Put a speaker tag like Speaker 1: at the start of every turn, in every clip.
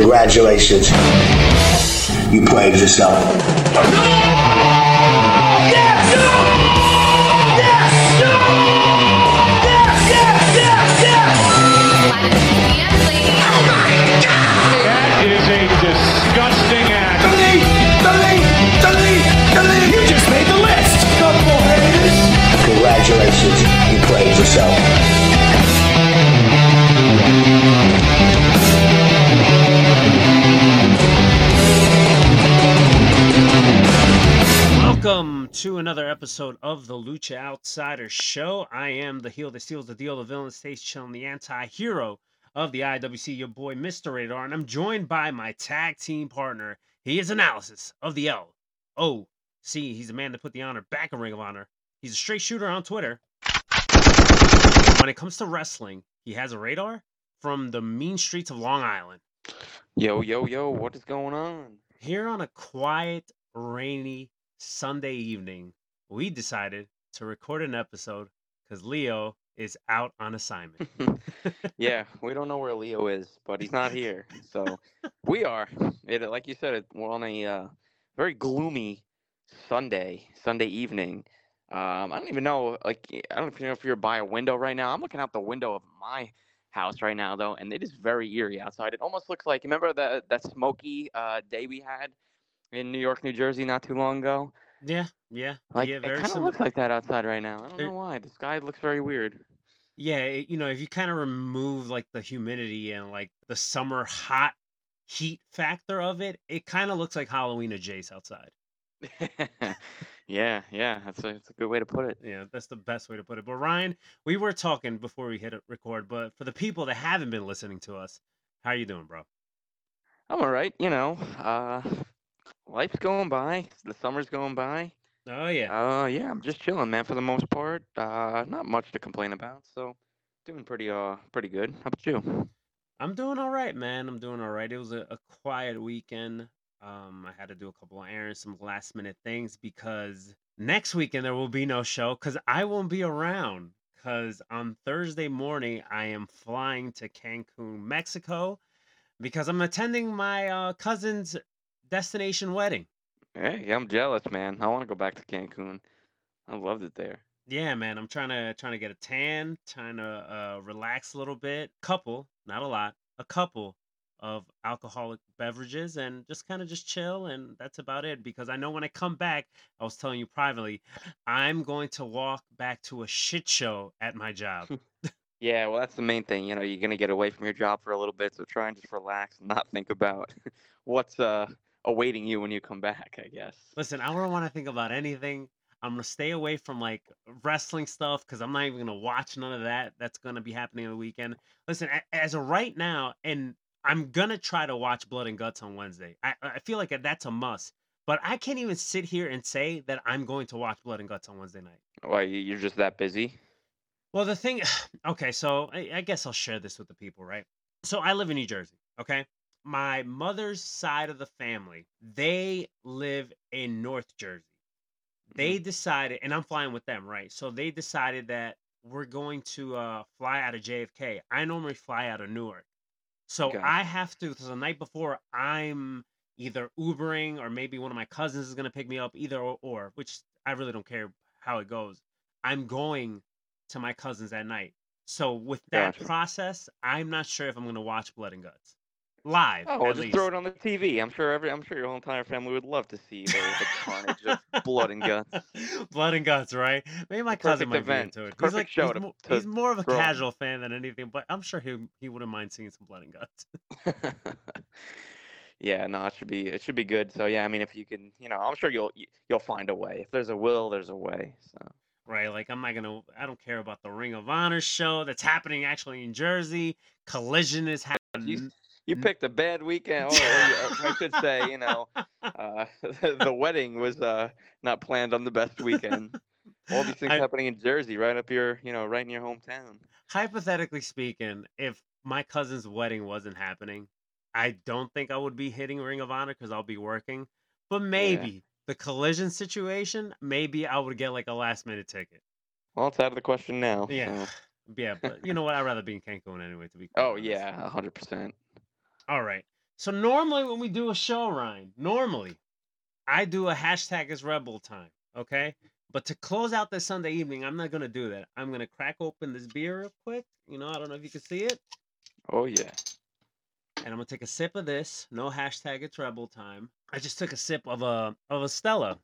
Speaker 1: Congratulations. You played yourself.
Speaker 2: That is a disgusting act.
Speaker 3: You just made the list.
Speaker 1: Congratulations. You played yourself.
Speaker 4: To another episode of the Lucha Outsider Show. I am the heel that steals the deal, the villain stays chilling, the anti-hero of the IWC, your boy Mr. Radar, and I'm joined by my tag team partner. He is analysis of the L. O. C. He's the man that put the honor back in Ring of Honor. He's a straight shooter on Twitter. When it comes to wrestling, he has a radar from the mean streets of Long Island.
Speaker 5: Yo, yo, yo, what is going on?
Speaker 4: Here on a quiet, rainy Sunday evening, we decided to record an episode because Leo is out on assignment.
Speaker 5: yeah, we don't know where Leo is, but he's not here. So we are. It, like you said, we're on a uh, very gloomy Sunday, Sunday evening. Um, I don't even know, like, I don't even know if you're by a window right now. I'm looking out the window of my house right now, though, and it is very eerie outside. It almost looks like, remember that that smoky uh, day we had in New York, New Jersey, not too long ago?
Speaker 4: yeah, yeah,
Speaker 5: Like,
Speaker 4: yeah.
Speaker 5: it kind of looks like that outside right now. I don't
Speaker 4: There-
Speaker 5: know why. The sky looks very weird.
Speaker 4: Yeah, it- you know, if you kind of remove like the humidity and like the summer hot heat factor of it, it kind of looks like Halloween at Jace outside.
Speaker 5: yeah, yeah, that's a, that's a good way to put it.
Speaker 4: Yeah, that's the best way to put it. But Ryan, we were talking before we hit it record, but for the people that haven't been listening to us, how are you doing, bro?
Speaker 5: I'm all right, you know. Uh, life's going by. The summer's going by.
Speaker 4: Oh yeah.
Speaker 5: Uh, yeah, I'm just chilling, man. For the most part, uh, not much to complain about. So, doing pretty uh pretty good. How about you?
Speaker 4: I'm doing all right, man. I'm doing all right. It was a, a quiet weekend. Um, I had to do a couple of errands, some last minute things because next weekend there will be no show because I won't be around. Because on Thursday morning I am flying to Cancun, Mexico, because I'm attending my uh, cousin's destination wedding.
Speaker 5: Hey, I'm jealous, man. I want to go back to Cancun. I loved it there.
Speaker 4: Yeah, man. I'm trying to trying to get a tan, trying to uh, relax a little bit. Couple, not a lot, a couple of alcoholic beverages, and just kind of just chill, and that's about it. Because I know when I come back, I was telling you privately, I'm going to walk back to a shit show at my job.
Speaker 5: Yeah, well, that's the main thing. You know, you're gonna get away from your job for a little bit, so try and just relax and not think about what's uh awaiting you when you come back. I guess.
Speaker 4: Listen, I don't want to think about anything. I'm gonna stay away from like wrestling stuff because I'm not even gonna watch none of that. That's gonna be happening on the weekend. Listen, as of right now, and I'm gonna try to watch Blood and Guts on Wednesday. I, I feel like that's a must. But I can't even sit here and say that I'm going to watch Blood and Guts on Wednesday night.
Speaker 5: Why you- you're just that busy?
Speaker 4: Well, the thing, okay, so I, I guess I'll share this with the people, right? So I live in New Jersey, okay? My mother's side of the family, they live in North Jersey. They decided, and I'm flying with them, right? So they decided that we're going to uh, fly out of JFK. I normally fly out of Newark. So
Speaker 5: Gotcha.
Speaker 4: I have to, because the night before, I'm either Ubering or maybe one of my cousins is going to pick me up, either or, or, which I really don't care how it goes. I'm going to my cousins at night. So with that
Speaker 5: Gotcha.
Speaker 4: process, I'm not sure if I'm going to watch Blood and Guts live.
Speaker 5: Oh,
Speaker 4: at
Speaker 5: just
Speaker 4: least.
Speaker 5: throw it on the TV. I'm sure every I'm sure your whole entire family would love to see the, the carnage of blood and guts.
Speaker 4: Blood and guts, right? Maybe my cousin
Speaker 5: Perfect
Speaker 4: might
Speaker 5: event.
Speaker 4: be into it.
Speaker 5: Perfect
Speaker 4: he's like
Speaker 5: show
Speaker 4: he's,
Speaker 5: to-
Speaker 4: mo-
Speaker 5: to
Speaker 4: he's more of a
Speaker 5: grow
Speaker 4: casual fan than anything, but I'm sure he he wouldn't mind seeing some blood and guts.
Speaker 5: yeah, no, it should be it should be good. So yeah, I mean, if you can, you know, I'm sure you'll you'll find a way. If there's a will, there's a way. So
Speaker 4: right? Like I'm not gonna. I don't care about the Ring of Honor show that's happening actually in Jersey. Collision is happening.
Speaker 5: You picked a bad weekend. Or, I should say, you know, uh, the wedding was uh, not planned on the best weekend. All these things
Speaker 4: I-
Speaker 5: happening in Jersey, right up your, you know, right in your hometown.
Speaker 4: hypothetically speaking, if my cousin's wedding wasn't happening, I don't think I would be hitting Ring of Honor because I'll be working. But maybe the collision situation, maybe I would get like a last minute ticket.
Speaker 5: Well, it's out of the question now.
Speaker 4: Yeah.
Speaker 5: so-
Speaker 4: Yeah, but you know what? I'd rather be in Cancun anyway, to be
Speaker 5: Oh
Speaker 4: honest.
Speaker 5: yeah, hundred percent.
Speaker 4: All right. So normally when we do a show, Ryan, normally I do a hashtag is rebel time. Okay. But to close out this Sunday evening, I'm not gonna do that. I'm gonna crack open this beer real quick. You know, I don't know if you can see it.
Speaker 5: Oh yeah.
Speaker 4: and I'm gonna take a sip of this. No hashtag it's rebel time. I just took a sip of a of a Stella,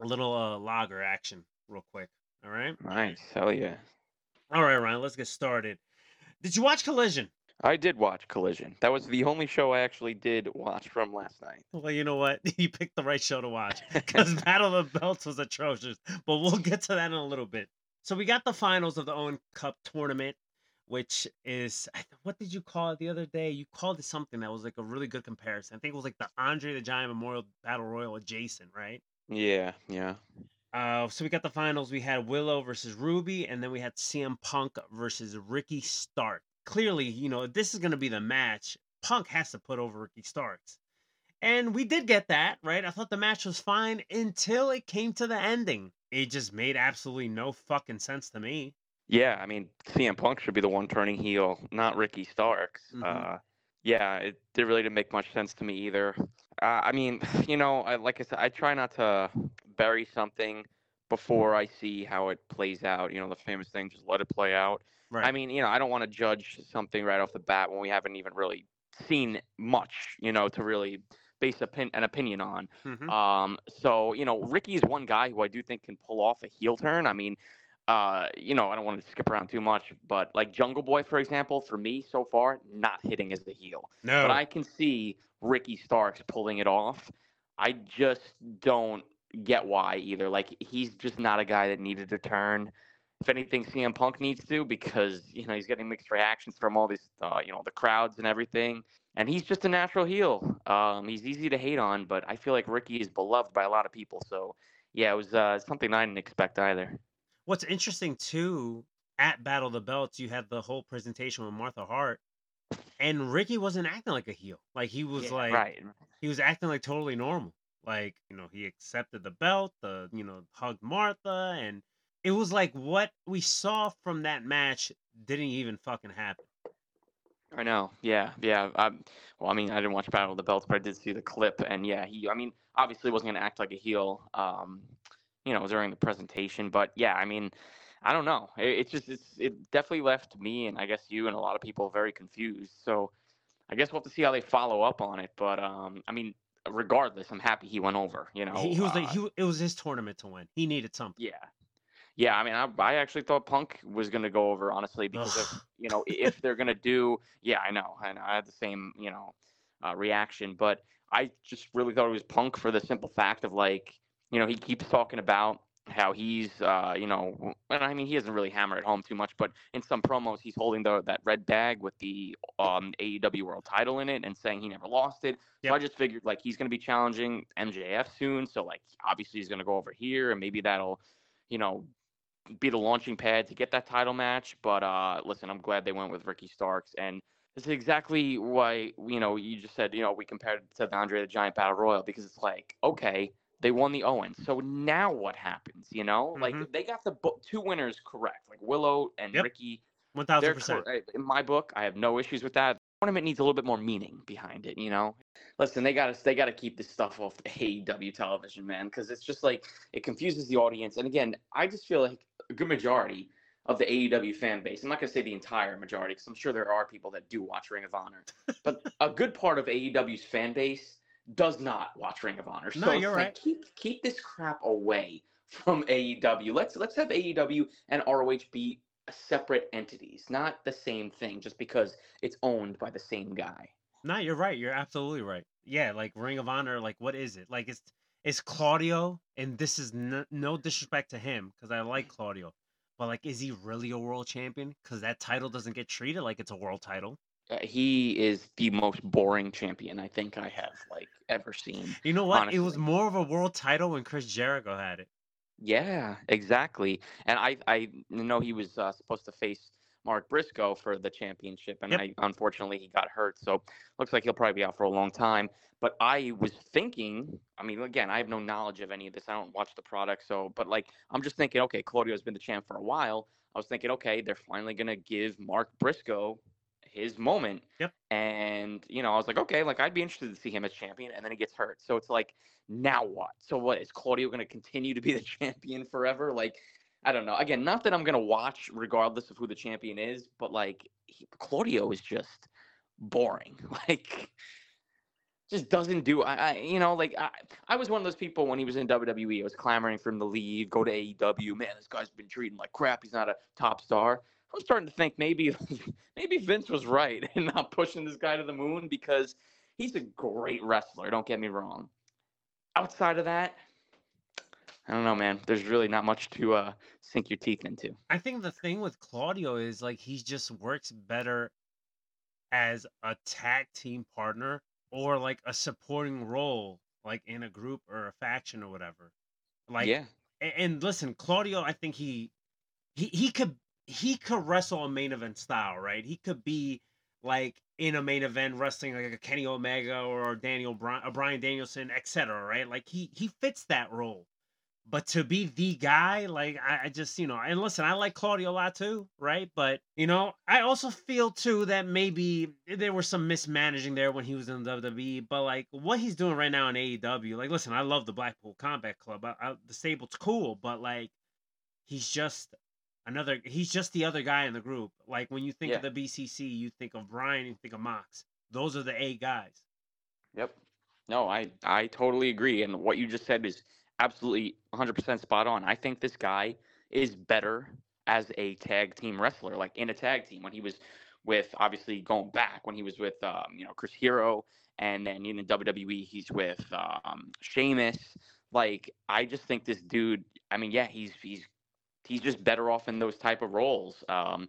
Speaker 4: a little uh, lager action, real quick. All right,
Speaker 5: Nice. Hell yeah.
Speaker 4: all right, Ryan. Let's get started. Did you watch Collision?
Speaker 5: I did watch Collision. That was the only show I actually did watch from last night.
Speaker 4: Well, you know what? You picked the right show to watch because Battle of the Belts was atrocious. But we'll get to that in a little bit. So we got the finals of the Owen Cup tournament, which is what did you call it the other day? You called it something that was like a really good comparison. I think it was like the Andre the Giant Memorial Battle Royal adjacent, right?
Speaker 5: Yeah, yeah.
Speaker 4: Uh, so we got the finals. We had Willow versus Ruby, and then we had CM Punk versus Ricky Stark. Clearly, you know, this is going to be the match. Punk has to put over Ricky Starks. And we did get that, right? I thought the match was fine until it came to the ending. It just made absolutely no fucking sense to me.
Speaker 5: Yeah, I mean, CM Punk should be the one turning heel, not Ricky Starks.
Speaker 4: Mhm.
Speaker 5: Uh, yeah, it, it really didn't make much sense to me either. Uh, I mean, you know, I, like I said, I try not to bury something before I see how it plays out. You know, the famous thing, just let it play out.
Speaker 4: Right.
Speaker 5: I mean, you know, I don't want to judge something right off the bat when we haven't even really seen much, you know, to really base opin- an opinion on.
Speaker 4: Mhm.
Speaker 5: Um, so you know, Ricky is one guy who I do think can pull off a heel turn. I mean, uh, you know, I don't want to skip around too much, but like Jungle Boy, for example, for me so far, not hitting as the heel.
Speaker 4: no.
Speaker 5: But I can see Ricky Starks pulling it off. I just don't get why either. Like he's just not a guy that needed to turn. If anything, CM Punk needs to because you know he's getting mixed reactions from all these, uh, you know, the crowds and everything. And he's just a natural heel. Um, he's easy to hate on, but I feel like Ricky is beloved by a lot of people. So yeah, it was uh, something I didn't expect either.
Speaker 4: What's interesting too, at Battle of the Belts, you had the whole presentation with Martha Hart, and Ricky wasn't acting like a heel. Like he was
Speaker 5: Yeah,
Speaker 4: like
Speaker 5: right.
Speaker 4: he was acting like totally normal. Like, you know, he accepted the belt, the, you know, hugged Martha, and it was like what we saw from that match didn't even fucking happen.
Speaker 5: I know. Yeah, yeah. Um, well, I mean, I didn't watch Battle of the Belts, but I did see the clip, and yeah, he. I mean, obviously wasn't going to act like a heel, um, you know, during the presentation. But yeah, I mean, I don't know. It, it's just, it's, it definitely left me, and I guess you and a lot of people very confused. So, I guess we'll have to see how they follow up on it. But um, I mean, regardless, I'm happy he went over. You know,
Speaker 4: he, he was like
Speaker 5: uh,
Speaker 4: he, it was his tournament to win. He needed something.
Speaker 5: yeah. Yeah, I mean, I, I actually thought Punk was going to go over, honestly, because of, you know, if they're going to do, yeah, I know, and I had the same, you know, uh, reaction, but I just really thought it was Punk for the simple fact of like, you know, he keeps talking about how he's, uh, you know, and I mean, he doesn't really hammer it home too much, but in some promos, he's holding the that red bag with the um, AEW World Title in it and saying he never lost it.
Speaker 4: Yep.
Speaker 5: So I just figured like he's going to be challenging MJF soon, so like obviously he's going to go over here, and maybe that'll, you know, be the launching pad to get that title match. But uh, listen, I'm glad they went with Ricky Starks, and this is exactly why you know you just said you know we compared it to the Andre the Giant Battle Royal because it's like okay they won the Owens, so now what happens? You know, like
Speaker 4: Mhm.
Speaker 5: they got the bo- two winners correct, like Willow and
Speaker 4: Yep.
Speaker 5: Ricky.
Speaker 4: Thousand percent.
Speaker 5: in my book. I have no issues with that. Tournament needs a little bit more meaning behind it. You know, listen, they got to they got to keep this stuff off the AEW television, man, because it's just like it confuses the audience. And again, I just feel like a good majority of the AEW fan base. I'm not going to say the entire majority, because I'm sure there are people that do watch Ring of Honor, but a good part of AEW's fan base does not watch Ring of Honor. So
Speaker 4: No,
Speaker 5: it's
Speaker 4: you're
Speaker 5: like,
Speaker 4: right.
Speaker 5: keep keep this crap away from AEW. Let's let's have AEW and ROH be separate entities, not the same thing, just because it's owned by the same guy.
Speaker 4: No, you're right. You're absolutely right. Yeah, like Ring of Honor, like what is it? Like it's it's Claudio, and this is no, no disrespect to him because I like Claudio, but like, is he really a world champion? Because that title doesn't get treated like it's a world title.
Speaker 5: Uh, he is the most boring champion I think I have like ever seen.
Speaker 4: You know what? It was more of a world title when Chris Jericho had it.
Speaker 5: Yeah, exactly. And I I know he was uh, supposed to face Mark Briscoe for the championship, and
Speaker 4: Yep.
Speaker 5: I unfortunately he got hurt, so looks like he'll probably be out for a long time. But I was thinking, I mean, again, I have no knowledge of any of this. I don't watch the product, so but like I'm just thinking, okay, Claudio's been the champ for a while. I was thinking, okay, they're finally gonna give Mark Briscoe his moment.
Speaker 4: Yep.
Speaker 5: And you know, I was like, okay, like I'd be interested to see him as champion, and then he gets hurt. So it's like, now what? So what is Claudio going to continue to be the champion forever? Like, I don't know. Again, not that I'm going to watch regardless of who the champion is, but like he, Claudio is just boring. Like, just doesn't do. I, I you know, like I, I was one of those people when he was in WWE. I was clamoring for him to leave, go to AEW. Man, this guy's been treated like crap. He's not a top star. I'm starting to think maybe maybe Vince was right in not pushing this guy to the moon because he's a great wrestler. Don't get me wrong. Outside of that, I don't know, man. There's really not much to uh, sink your teeth into.
Speaker 4: I think the thing with Claudio is like he just works better as a tag team partner or like a supporting role, like in a group or a faction or whatever. Like,
Speaker 5: yeah,
Speaker 4: a- and, listen, Claudio, I think he he he could he could wrestle a main event style, right? He could be like in a main event wrestling like a Kenny Omega or Daniel Bryan, Brian Danielson, etc. Right? Like he he fits that role. But to be the guy, like I, I just you know, and listen, I like Claudio a lot too, right? But you know, I also feel too that maybe there was some mismanaging there when he was in WWE. But like what he's doing right now in AEW, like listen, I love the Blackpool Combat Club. I, I, the stable's cool, but like he's just another he's just the other guy in the group like when you think
Speaker 5: Yeah.
Speaker 4: of the bcc you think of brian you think of mox those are the eight guys
Speaker 5: Yep. No, I I totally agree, and what you just said is absolutely 100% spot on. I think this guy is better as a tag team wrestler, like in a tag team. When he was with, obviously going back, when he was with, um, you know, Chris Hero, and then in the WWE, he's with um, Sheamus. Like, I just think this dude. I mean, yeah, he's he's he's just better off in those type of roles. Um,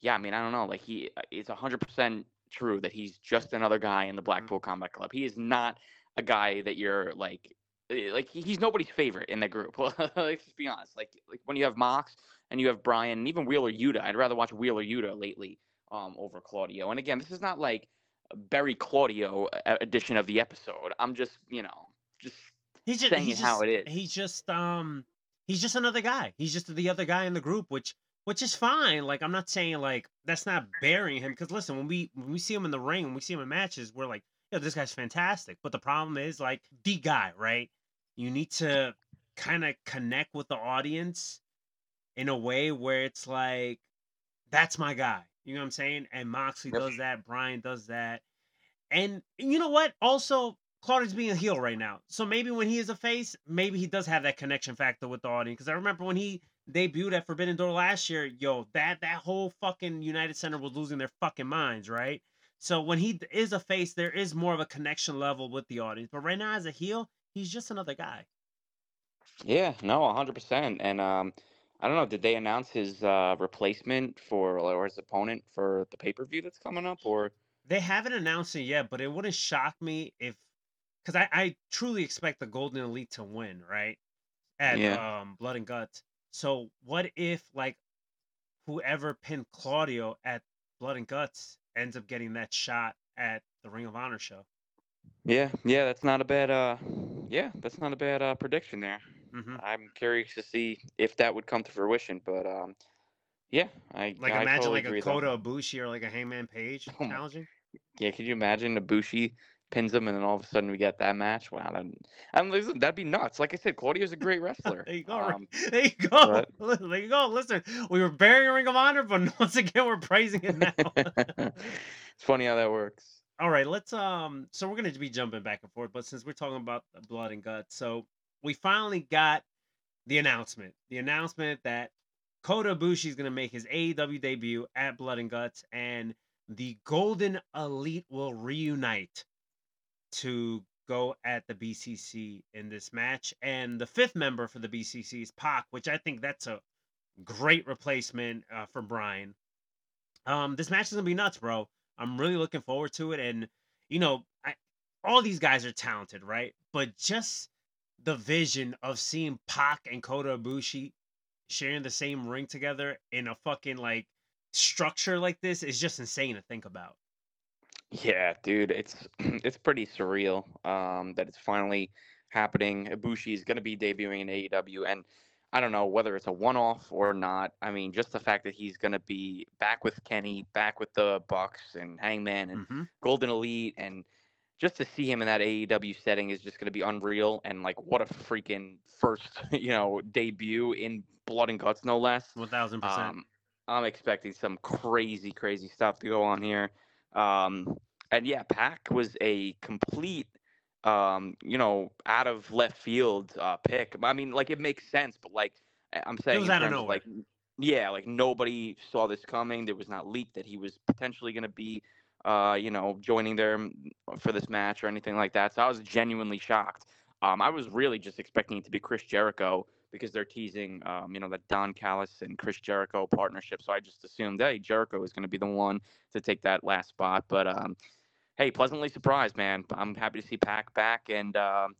Speaker 5: yeah, I mean, I don't know. Like he, it's hundred percent true that he's just another guy in the Blackpool Combat Club. He is not a guy that you're like, eh, like he's nobody's favorite in the group. Let's just be honest. Like, like when you have Mox and you have Brian and even Wheeler Yuta, I'd rather watch Wheeler Yuta lately um, over Claudio. And again, this is not like bury Claudio uh, edition of the episode. I'm just, you know, just
Speaker 4: he's just
Speaker 5: saying
Speaker 4: he's
Speaker 5: it how it is.
Speaker 4: he's just um he's just another guy. He's just the other guy in the group which which is fine. Like i'm not saying like that's not burying him because listen when we when we see him in the ring when we see him in matches we're like yo this guy's fantastic. But the problem is like the guy right? You need to kind of connect with the audience in a way where it's like that's my guy. You know what i'm saying? And moxley
Speaker 5: Yep.
Speaker 4: does that brian does that. And you know what? Also Claudio's being a heel right now. So maybe when he is a face, maybe he does have that connection factor with the audience. Because I remember when he debuted at Forbidden Door last year, yo, that that whole fucking United Center was losing their fucking minds, right? So when he is a face, there is more of a connection level with the audience. But right now, as a heel, he's just another guy.
Speaker 5: Yeah, no, hundred percent. And um, I don't know, did they announce his uh replacement for or his opponent for the pay per view that's coming up? Or
Speaker 4: They haven't announced it yet, but it wouldn't shock me if, because I, I truly expect the Golden Elite to win, right? At
Speaker 5: Yeah.
Speaker 4: um, Blood and Guts. So what if like whoever pinned Claudio at Blood and Guts ends up getting that shot at the Ring of Honor show?
Speaker 5: yeah, yeah, that's not a bad uh, yeah, that's not a bad uh prediction there.
Speaker 4: hmm
Speaker 5: I'm curious to see if that would come to fruition, but um, yeah, I
Speaker 4: Like
Speaker 5: I
Speaker 4: imagine
Speaker 5: totally
Speaker 4: like a
Speaker 5: agree with that.
Speaker 4: Kota Ibushi or like a Hangman Page
Speaker 5: Oh
Speaker 4: challenging.
Speaker 5: Yeah, could you imagine Ibushi pins him and then all of a sudden we get that match? Wow, and listen, that'd be nuts. Like I said, Claudio's a great wrestler.
Speaker 4: There you go.
Speaker 5: Um,
Speaker 4: there you go.
Speaker 5: but-
Speaker 4: There you go. Listen, we were burying Ring of Honor, but once again, we're praising it now.
Speaker 5: it's funny how that works.
Speaker 4: All right, let's um so we're going to be jumping back and forth, but since we're talking about blood and guts, so we finally got the announcement. The announcement that Kota Ibushi is going to make his AEW debut at Blood and Guts and the Golden Elite will reunite to go at the BCC in this match, and the fifth member for the BCC is Pac, which I think that's a great replacement uh, for Brian. Um, this match is gonna be nuts, bro. I'm really looking forward to it, and you know, I, all these guys are talented, right? But just the vision of seeing Pac and Kota Ibushi sharing the same ring together in a fucking like structure like this is just insane to think about.
Speaker 5: Yeah, dude, it's it's pretty surreal um, that it's finally happening. Ibushi is going to be debuting in AEW, and I don't know whether it's a one-off or not. I mean, just the fact that he's going to be back with Kenny, back with the Bucks and Hangman and
Speaker 4: Mhm.
Speaker 5: Golden Elite, and just to see him in that AEW setting is just going to be unreal. And like, what a freaking first, you know, debut in Blood and Guts, no less.
Speaker 4: One thousand percent.
Speaker 5: Um, I'm expecting some crazy, crazy stuff to go on here. Um, and yeah, Pac was a complete, um, you know, out of left field uh, pick. I mean, like it makes sense, but like I'm saying,
Speaker 4: was out of nowhere.
Speaker 5: like, yeah, like nobody saw this coming. There was not leaked that he was potentially going to be, uh, you know, joining them for this match or anything like that. So I was genuinely shocked. Um, I was really just expecting it to be Chris Jericho because they're teasing, um, you know, that Don Callis and Chris Jericho partnership. So I just assumed, hey, Jericho is going to be the one to take that last spot. But um, hey, pleasantly surprised, man. I'm happy to see Pac back, and um,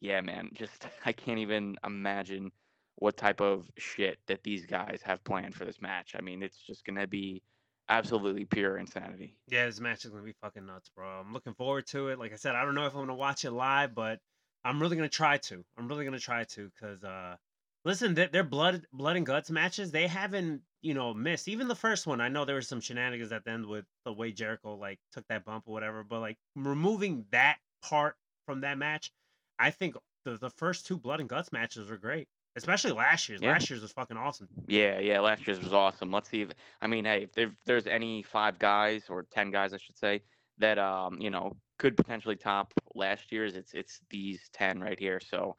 Speaker 5: yeah, man, just I can't even imagine what type of shit that these guys have planned for this match. I mean, it's just going to be absolutely pure insanity.
Speaker 4: Yeah, this match is gonna be fucking nuts, bro. I'm looking forward to it. Like I said, I don't know if I'm gonna watch it live, but I'm really gonna try to. I'm really gonna try to, cause uh, listen, their, their blood, blood and guts matches, they haven't, you know, missed. Even the first one, I know there was some shenanigans at the end with the way Jericho like took that bump or whatever, but like removing that part from that match, I think the the first two blood and guts matches were great, especially last year's.
Speaker 5: Yeah.
Speaker 4: Last year's was fucking awesome.
Speaker 5: Yeah, yeah, last year's was awesome. Let's see if I mean, hey, if there, if there's any five guys or ten guys, I should say, that um, you know, could potentially top last year's, it's it's these ten right here. So,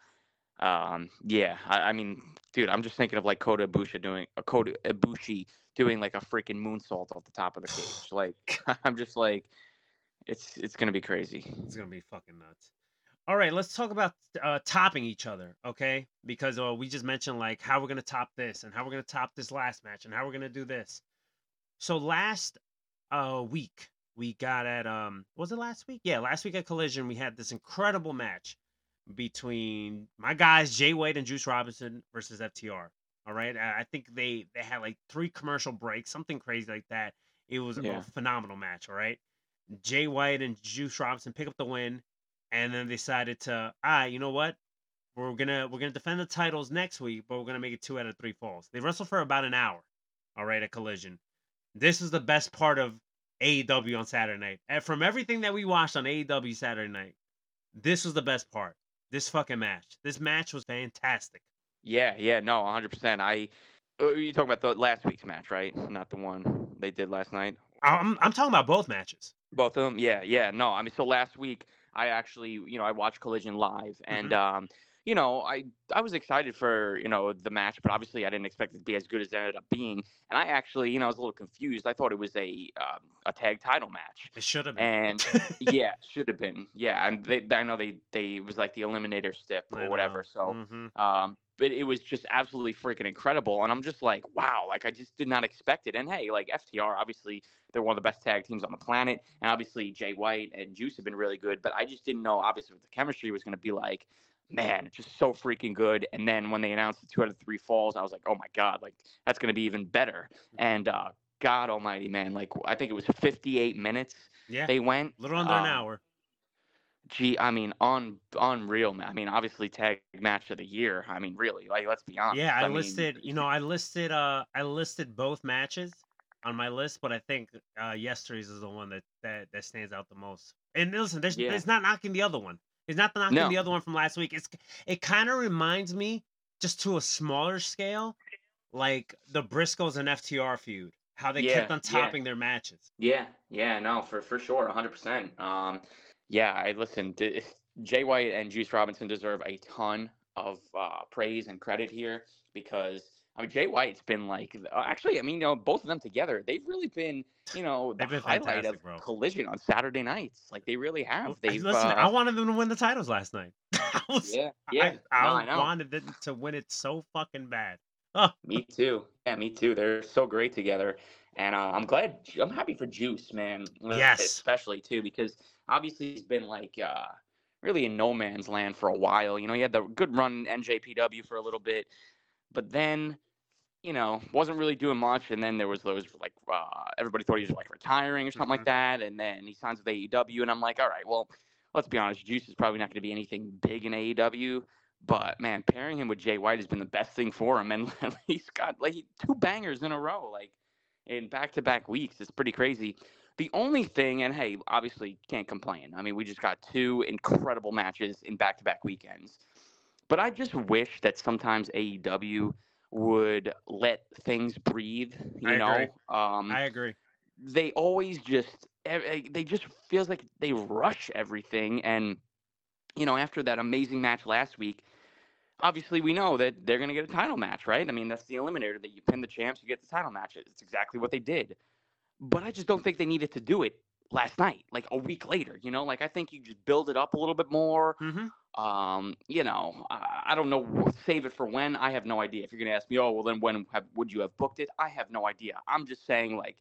Speaker 5: um, yeah, I, I mean, dude, I'm just thinking of like Kota Ibushi doing a Kota Ibushi doing like a freaking moonsault off the top of the cage. Like, I'm just like, it's it's gonna be crazy.
Speaker 4: It's gonna be fucking nuts. All right, let's talk about uh, topping each other, okay? Because uh, we just mentioned like how we're gonna top this and how we're gonna top this last match and how we're gonna do this. So last uh, week we got at um was it last week? Yeah, last week at Collision we had this incredible match between my guys Jay White and Juice Robinson versus FTR. All right, I think they they had like three commercial breaks, something crazy like that. It was
Speaker 5: Yeah.
Speaker 4: a phenomenal match. All right, Jay White and Juice Robinson pick up the win, and then decided to ah, you know what? We're gonna we're gonna defend the titles next week, but we're gonna make it two out of three falls. They wrestled for about an hour. All right, at Collision. This is the best part of AEW on Saturday night. And from everything that we watched on AEW Saturday night, this was the best part. This fucking match. This match was fantastic.
Speaker 5: Yeah, yeah, no, 100%. I uh, you talking about the last week's match, right? Not the one they did last night.
Speaker 4: I'm I'm talking about both matches.
Speaker 5: Both of them, yeah, yeah. No, I mean, so last week I actually, you know, I watched Collision live, and um, you know, I I was excited for you know the match, but obviously I didn't expect it to be as good as it ended up being. And I actually, you know, I was a little confused. I thought it was a um, a tag title match,
Speaker 4: It should have been.
Speaker 5: and yeah, should have been, yeah. And they, I know they they it was like the Eliminator stip or whatever. So
Speaker 4: Mhm.
Speaker 5: um, but it was just absolutely freaking incredible. And I'm just like, wow, like I just did not expect it. And hey, like FTR, obviously they're one of the best tag teams on the planet, and obviously Jay White and Juice have been really good. But I just didn't know, obviously, what the chemistry was going to be like. Man, just so freaking good. And then when they announced the two out of three falls, I was like, oh my god, like that's going to be even better. And uh, God Almighty, man, like I think it was 58 minutes
Speaker 4: yeah,
Speaker 5: they went.
Speaker 4: a little under an
Speaker 5: um,
Speaker 4: hour.
Speaker 5: Gee, I mean, on unreal, man. I mean, obviously, tag match of the year. I mean, really, like, let's be honest.
Speaker 4: Yeah, I,
Speaker 5: mean,
Speaker 4: listed. You know, I listed. Uh, I listed both matches on my list, but I think uh, yesterday's is the one that that that stands out the most. And listen, there's
Speaker 5: Yeah.
Speaker 4: it's not knocking the other one. It's not knocking
Speaker 5: No.
Speaker 4: the other one from last week. It's it kind of reminds me, just to a smaller scale, like the Briscoes and FTR feud. How they kept
Speaker 5: Yeah,
Speaker 4: on
Speaker 5: yeah.
Speaker 4: topping their matches.
Speaker 5: Yeah, yeah, no, for for sure, hundred percent. Um, yeah, I listen. D- Jay White and Juice Robinson deserve a ton of uh, praise and credit here because I mean, Jay White's been like, uh, actually, I mean, you know, both of them together, they've really been, you know, the
Speaker 4: been
Speaker 5: highlight of
Speaker 4: bro.
Speaker 5: Collision on Saturday nights. Like they really have.
Speaker 4: I-
Speaker 5: They've,
Speaker 4: Listen,
Speaker 5: uh,
Speaker 4: I wanted them to win the titles last night. I was,
Speaker 5: yeah, yeah,
Speaker 4: I,
Speaker 5: no,
Speaker 4: I
Speaker 5: I know.
Speaker 4: wanted them to win it so fucking bad. Oh,
Speaker 5: Me too. Yeah, me too. They're so great together, and uh, I'm glad. I'm happy for Juice, man. uh,
Speaker 4: Yes.
Speaker 5: especially too because obviously he's been like uh, really in no man's land for a while. You know, he had the good run in NJPW for a little bit, but then you know wasn't really doing much. And then there was those like uh, everybody thought he was like retiring or something
Speaker 4: Mhm.
Speaker 5: like that, and then he signs with AEW, and I'm like, all right, well, let's be honest, Juice is probably not going to be anything big in AEW. But man, pairing him with Jay White has been the best thing for him, and he's got like two bangers in a row, like in back-to-back weeks. It's pretty crazy. The only thing, and hey, obviously can't complain. I mean, we just got two incredible matches in back-to-back weekends. But I just wish that sometimes AEW would let things breathe. You
Speaker 4: I
Speaker 5: know,
Speaker 4: agree.
Speaker 5: um,
Speaker 4: I agree.
Speaker 5: they always just eh, they just feels like they rush everything and you know after that amazing match last week obviously we know that they're going to get a title match right i mean that's the eliminator that you pin the champs you get the title match it's exactly what they did but i just don't think they needed to do it last night like a week later you know like i think you just build it up a little bit more
Speaker 4: hmm
Speaker 5: um, you know, I, I don't know. Save it for when? I have no idea. If you're gonna ask me, oh well, then when have, would you have booked it? I have no idea. I'm just saying, like,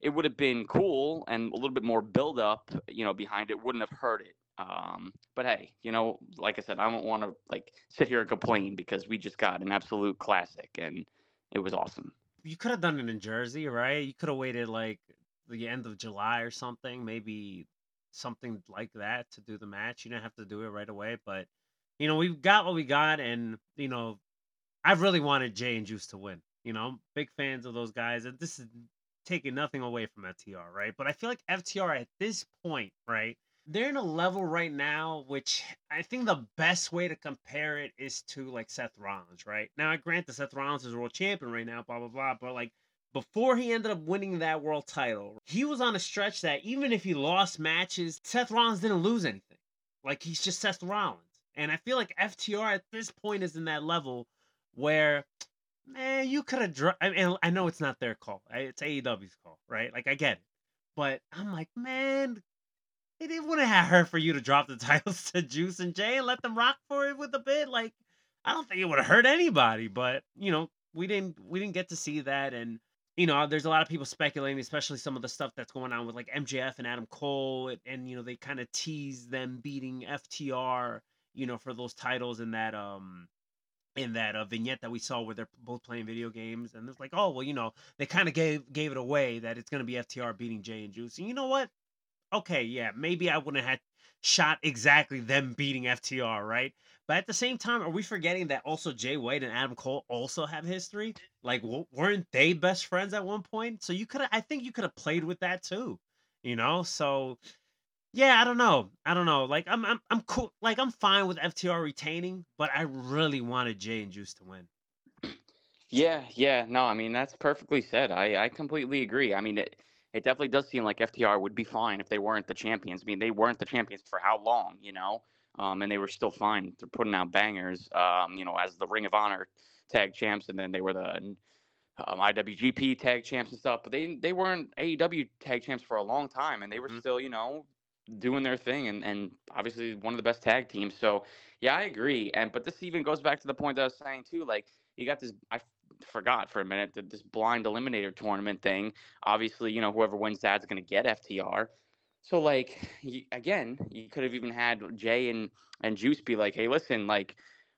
Speaker 5: it would have been cool and a little bit more build up, you know, behind it wouldn't have hurt it. Um, but hey, you know, like I said, I don't want to like sit here and complain because we just got an absolute classic and it was awesome.
Speaker 4: You could have done it in Jersey, right? You could have waited like the end of July or something, maybe something like that to do the match. You didn't have to do it right away, but you know, we've got what we got, and you know, I really wanted Jay and Juice to win. You know, I'm big fans of those guys, and this is taking nothing away from FTR, right? But I feel like FTR at this point, right? They're in a level right now, which I think the best way to compare it is to like Seth Rollins, right? Now, I grant that Seth Rollins is world champion right now, blah blah blah, but like before he ended up winning that world title, he was on a stretch that even if he lost matches, Seth Rollins didn't lose anything. Like he's just Seth Rollins. And I feel like FTR at this point is in that level where, man, you could have. dropped. I mean, I know it's not their call. It's AEW's call, right? Like I get it, but I'm like, man, it, it wouldn't have hurt for you to drop the titles to Juice and Jay and let them rock for it with a bit. Like I don't think it would have hurt anybody, but you know, we didn't we didn't get to see that and you know, there's a lot of people speculating, especially some of the stuff that's going on with like MJF and Adam Cole, and, and you know, they kind of tease them beating FTR, you know, for those titles in that um in that uh, vignette that we saw where they're both playing video games, and it's like, oh well, you know, they kind of gave gave it away that it's gonna be FTR beating Jay and Juice, and you know what? Okay, yeah, maybe I wouldn't have shot exactly them beating FTR, right? But at the same time, are we forgetting that also Jay White and Adam Cole also have history? Like, weren't they best friends at one point? So you could, I think you could have played with that too, you know. So, yeah, I don't know, I don't know. Like, I'm, I'm, I'm cool. Like, I'm fine with FTR retaining, but I really wanted Jay and Juice to win.
Speaker 5: Yeah, yeah, no, I mean that's perfectly said. I I completely agree. I mean it it definitely does seem like FTR would be fine if they weren't the champions. I mean they weren't the champions for how long, you know? Um, and they were still fine. They're putting out bangers. Um, you know, as the Ring of Honor tag champs, and then they were the um, IWGP tag champs and stuff. But they they weren't AEW tag champs for a long time, and they were
Speaker 4: Mhm.
Speaker 5: still you know doing their thing, and and obviously one of the best tag teams. So yeah, I agree. And but this even goes back to the point that I was saying too. Like you got this, I forgot for a minute that this blind eliminator tournament thing. Obviously, you know whoever wins that's going to get FTR. So like you, again, you could have even had Jay and and Juice be like, hey, listen, like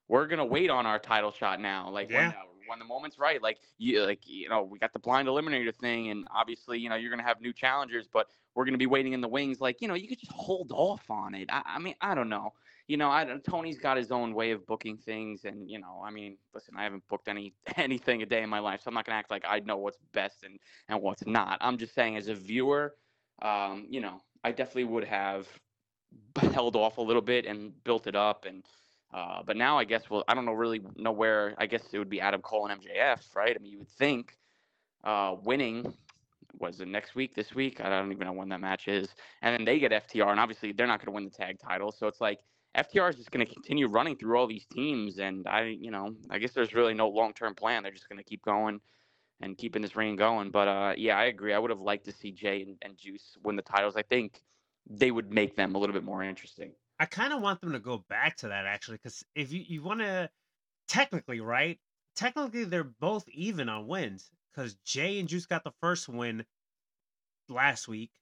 Speaker 5: we're gonna wait on our title shot now. Like when,
Speaker 4: Yeah.
Speaker 5: uh, when the moment's right, like you like you know we got the blind eliminator thing, and obviously you know you're gonna have new challengers, but we're gonna be waiting in the wings. Like you know you could just hold off on it. I, I mean I don't know. You know I Tony's got his own way of booking things, and you know I mean listen I haven't booked any anything a day in my life, so I'm not gonna act like I know what's best and and what's not. I'm just saying as a viewer, um, you know I definitely would have held off a little bit and built it up and uh, but now I guess well I don't know really know where I guess it would be Adam Cole and MJF right? I mean you would think uh, winning was it next week this week? I don't even know when that match is. And then they get FTR and obviously they're not going to win the tag title. So it's like FTR is just going to continue running through all these teams, and I, you know, I guess there's really no long term plan. They're just going to keep going and keeping this reign going. But uh, yeah, I agree. I would have liked to see Jay and, and Juice win the titles. I think they would make them a little bit more interesting.
Speaker 4: I kind of want them to go back to that actually, because if you, you want to, technically, right? Technically, they're both even on wins because Jay and Juice got the first win last week,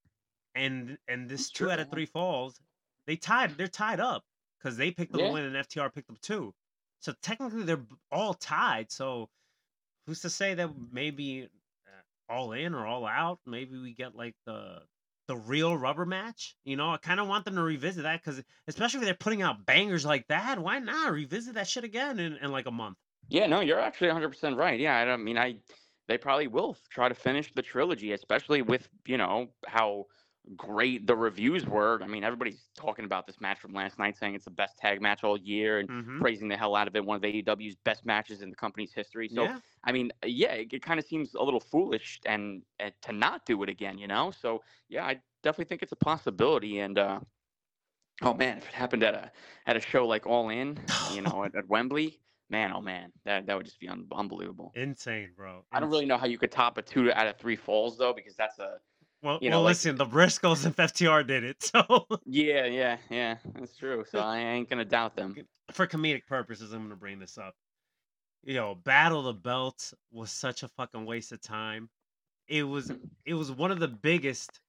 Speaker 4: and and this
Speaker 5: That's
Speaker 4: two
Speaker 5: true,
Speaker 4: out of three falls, they tied. They're tied up because they picked up
Speaker 5: Yeah.
Speaker 4: a win and FTR picked up two. So technically, they're all tied. So who's to say that maybe uh, all in or all out? Maybe we get like the the real rubber match. You know, I kind of want them to revisit that because especially if they're putting out bangers like that, why not revisit that shit again in, in like a month?
Speaker 5: Yeah, no, you're actually 100% right. Yeah, I don't mean I they probably will try to finish the trilogy, especially with, you know, how great the reviews were. I mean, everybody's talking about this match from last night saying it's the best tag match all year and
Speaker 4: Mhm.
Speaker 5: praising the hell out of it, one of AEW's best matches in the company's history. So,
Speaker 4: yeah,
Speaker 5: I mean, yeah, it, it kind of seems a little foolish and, and to not do it again, you know? So, yeah, I definitely think it's a possibility and uh oh man, if it happened at a at a show like All In, you know, at, at Wembley, man, oh man, that that would just be un- unbelievable.
Speaker 4: insane, bro.
Speaker 5: I don't really know how you could top a two out of three falls though, because that's a
Speaker 4: Well,
Speaker 5: you know,
Speaker 4: well
Speaker 5: like-
Speaker 4: listen, the Briscoes and FTR did it, so
Speaker 5: yeah, yeah, yeah, that's true. So I ain't gonna doubt them.
Speaker 4: for comedic purposes, I'm gonna bring this up. You know, Battle of the Belts was such a fucking waste of time. It was hmm. it was one of the biggest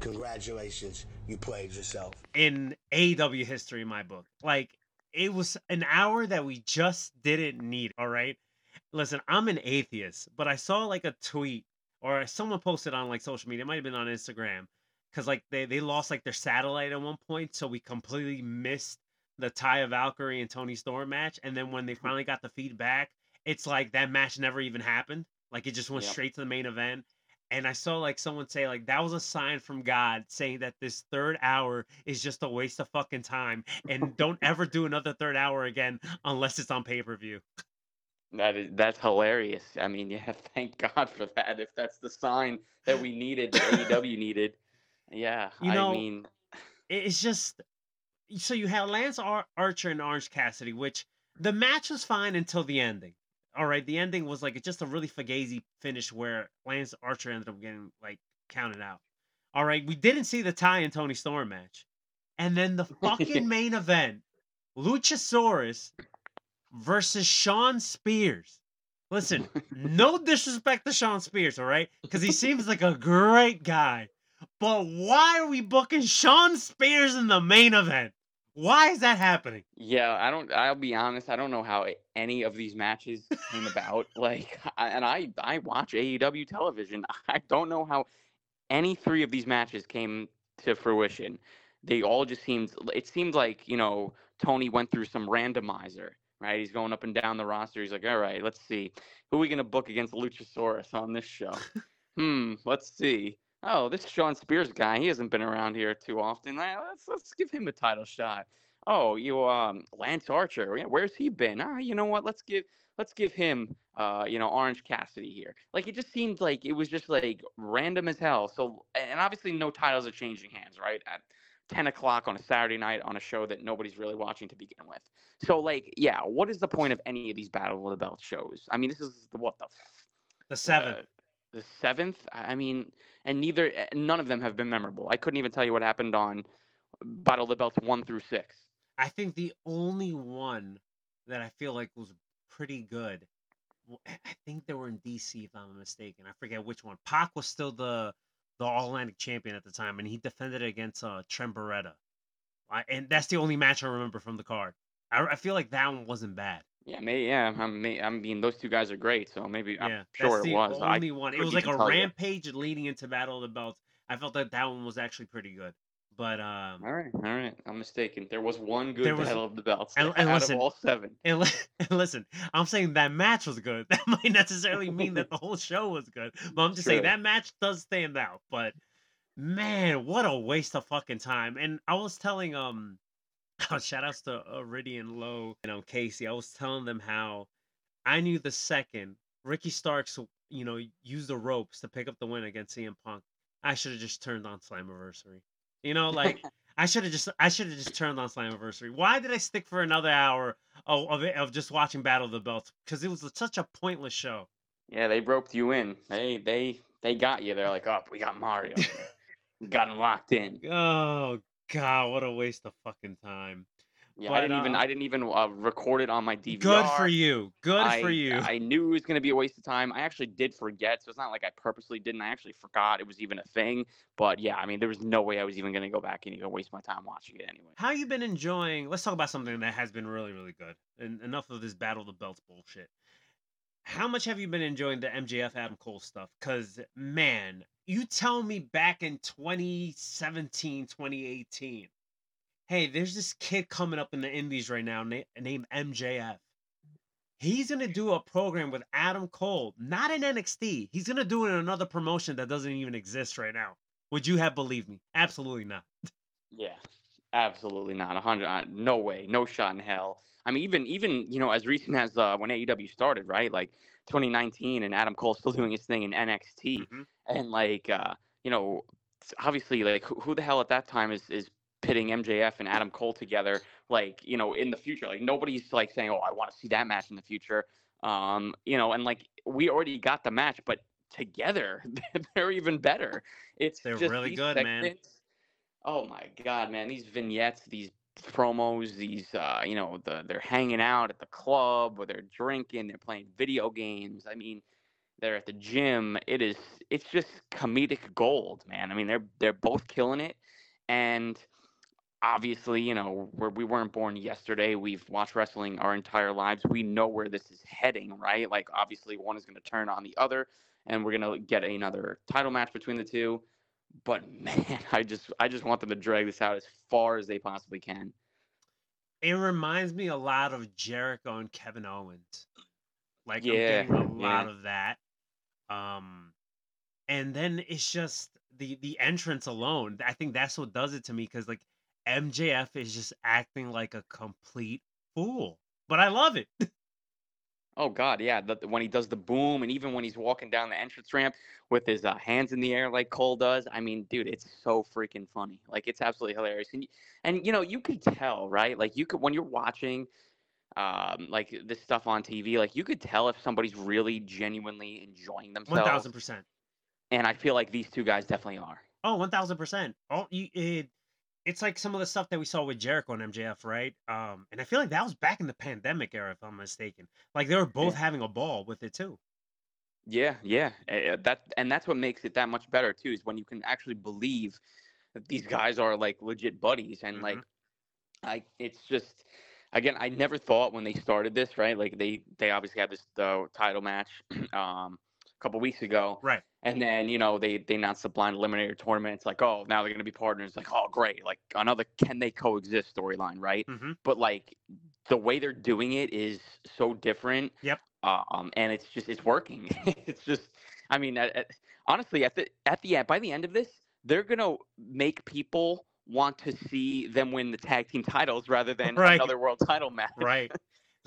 Speaker 1: Congratulations, you played yourself.
Speaker 4: in AEW history in my book. Like it was an hour that we just didn't need. All right. Listen, I'm an atheist, but I saw like a tweet or someone posted on like social media. It might have been on Instagram because like they they lost like their satellite at one point, so we completely missed the Taya Valkyrie and Toni Storm match. And then when they hmm. finally got the feedback, it's like that match never even happened. Like it just went
Speaker 5: Yep.
Speaker 4: straight to the main event. And I saw like someone say like that was a sign from God saying that this third hour is just a waste of fucking time and don't ever do another third hour again unless it's on pay per view.
Speaker 5: That is that's hilarious. I mean, yeah, thank God for that. If that's the sign that we needed, that AEW needed, yeah.
Speaker 4: You know,
Speaker 5: I mean,
Speaker 4: It's just so you had Lance Ar- Archer and Orange Cassidy, which the match was fine until the ending. All right, the ending was like just a really fugazi finish where Lance Archer ended up getting like counted out. All right, we didn't see the tie and Toni Storm match, and then the fucking main event, Luchasaurus versus Shawn Spears. Listen, no disrespect to Shawn Spears, all right? Because he seems like a great guy. But why are we booking Shawn Spears in the main event? Why is that happening?
Speaker 5: Yeah, I don't. I'll be honest. I don't know how any of these matches came about. Like, I, and I I watch AEW television. I don't know how any three of these matches came to fruition. They all just seemed. It seemed like you know Tony went through some randomizer. Right, he's going up and down the roster. He's like, all right, let's see, who are we gonna book against Luchasaurus on this show? hmm, let's see. Oh, this Shawn Spears guy, he hasn't been around here too often. Let's let's give him a title shot. Oh, you um Lance Archer, where's he been? Ah, you know what? Let's give let's give him uh you know Orange Cassidy here. Like it just seemed like it was just like random as hell. So and obviously no titles are changing hands, right? At 10 o'clock on a Saturday night on a show that nobody's really watching to begin with. So like, yeah, what is the point of any of these Battle of the Belt shows? I mean, this is the what the
Speaker 4: The seventh.
Speaker 5: uh, the seventh. I I mean, and neither, eh, none of them have been memorable. I couldn't even tell you what happened on Battle of the Belts one through six.
Speaker 4: I think the only one that I feel like was pretty good. I think they were in DC, if I'm mistaken. I forget which one. Pac was still the the All Atlantic champion at the time, and he defended it against uh, Trent Beretta. I, and that's the only match I remember from the card. I, I feel like that one wasn't bad.
Speaker 5: Yeah, maybe. Yeah, I mean, I mean, those two guys are great, so maybe
Speaker 4: Yeah,
Speaker 5: I'm sure
Speaker 4: that's
Speaker 5: it was. I
Speaker 4: only one. It was like a
Speaker 5: tell you.
Speaker 4: rampage leading into Battle of the Belts. I felt that that one was actually pretty good. But um,
Speaker 5: All right, all right. I'm mistaken. There was one good
Speaker 4: There was-
Speaker 5: Battle of the Belts
Speaker 4: and- and
Speaker 5: out
Speaker 4: listen,
Speaker 5: of all seven.
Speaker 4: And, and listen, I'm saying that match was good. That might necessarily mean that the whole show was good. But I'm just saying that match does stand out. But man, what a waste of fucking time. And I was telling um shout outs to Iridian Low and um Casey. I was telling them how I knew the second Ricky Starks, you know, used the ropes to pick up the win against CM Punk. I should have just turned on Slammiversary. You know, like I should have just I should have just turned on Slammiversary. Why did I stick for another hour of of, it, of just watching Battle of the Belts? Because it was such a pointless show.
Speaker 5: Yeah, they roped you in. They they they got you. They're like, oh, we got Mario. we got him locked in.
Speaker 4: Oh God, what a waste of fucking time.
Speaker 5: Yeah,
Speaker 4: But,
Speaker 5: I didn't even
Speaker 4: uh,
Speaker 5: I didn't even uh, record it on my DVR.
Speaker 4: Good for you. Good
Speaker 5: I,
Speaker 4: for you.
Speaker 5: I knew it was going to be a waste of time. I actually did forget, so it's not like I purposely didn't. I actually forgot it was even a thing. But yeah, I mean, there was no way I was even going to go back and even waste my time watching it anyway.
Speaker 4: How you been enjoying? Let's talk about something that has been really, really good. And enough of this battle of the belts bullshit. How much have you been enjoying the MJF Adam Cole stuff? Cause man, you tell me back in 2017, 2018, hey, there's this kid coming up in the Indies right now na- named MJF. He's gonna do a program with Adam Cole, not in NXT. He's gonna do it in another promotion that doesn't even exist right now. Would you have believed me? Absolutely not.
Speaker 5: Yeah, absolutely not. A hundred, uh, no way, no shot in hell. I mean, even even you know, as recent as uh, when AEW started, right? Like 2019, and Adam Cole still doing his thing in NXT,
Speaker 4: Mhm.
Speaker 5: and like uh, you know, obviously, like who, who the hell at that time is is pitting MJF and Adam Cole together? Like you know, in the future, like nobody's like saying, oh, I want to see that match in the future. Um, you know, and like we already got the match, but together they're even better. It's
Speaker 4: They're really good, man.
Speaker 5: Oh my god, man! These vignettes, these promos, these uh, you know, the they're hanging out at the club or they're drinking, they're playing video games. I mean, they're at the gym. It is it's just comedic gold, man. I mean, they're they're both killing it, and obviously, you know, we're, we weren't born yesterday. We've watched wrestling our entire lives. We know where this is heading, right? Like, obviously, one is going to turn on the other, and we're going to get another title match between the two. But man, I just I just want them to drag this out as far as they possibly can.
Speaker 4: It reminds me a lot of Jericho and Kevin Owens. Like
Speaker 5: Yeah,
Speaker 4: I'm getting a lot
Speaker 5: yeah.
Speaker 4: of that. Um and then it's just the the entrance alone. I think that's what does it to me because like MJF is just acting like a complete fool. But I love it.
Speaker 5: Oh God, yeah. The, when he does the boom, and even when he's walking down the entrance ramp with his uh, hands in the air like Cole does, I mean, dude, it's so freaking funny. Like it's absolutely hilarious. And and you know, you could tell, right? Like you could when you're watching, um, like this stuff on TV, like you could tell if somebody's really genuinely enjoying themselves.
Speaker 4: thousand percent.
Speaker 5: And I feel like these two guys definitely are.
Speaker 4: Oh, one thousand percent. Oh, you, it, it's like some of the stuff that we saw with Jericho and MJF, right? Um, and I feel like that was back in the pandemic era, if I'm mistaken. Like they were both
Speaker 5: Yeah.
Speaker 4: having a ball with it too.
Speaker 5: Yeah, yeah. uh, That and that's what makes it that much better too. Is when you can actually believe that these guys are like legit buddies and like, I. It's just again, I never thought when they started this, right? Like they they obviously had this uh, title match um a couple weeks ago,
Speaker 4: Right.
Speaker 5: and then you know they they announced the blind eliminator tournament. It's like, oh, now they're gonna be partners. Like, oh, great. Like another can they coexist storyline, right?
Speaker 4: Mm-hmm.
Speaker 5: But like the way they're doing it is so different.
Speaker 4: Yep.
Speaker 5: Um, and it's just it's working. it's just, I mean, at, at- honestly, at the at the end, by the end of this, they're gonna make people want to see them win the tag team titles rather than
Speaker 4: Right.
Speaker 5: another world title match.
Speaker 4: right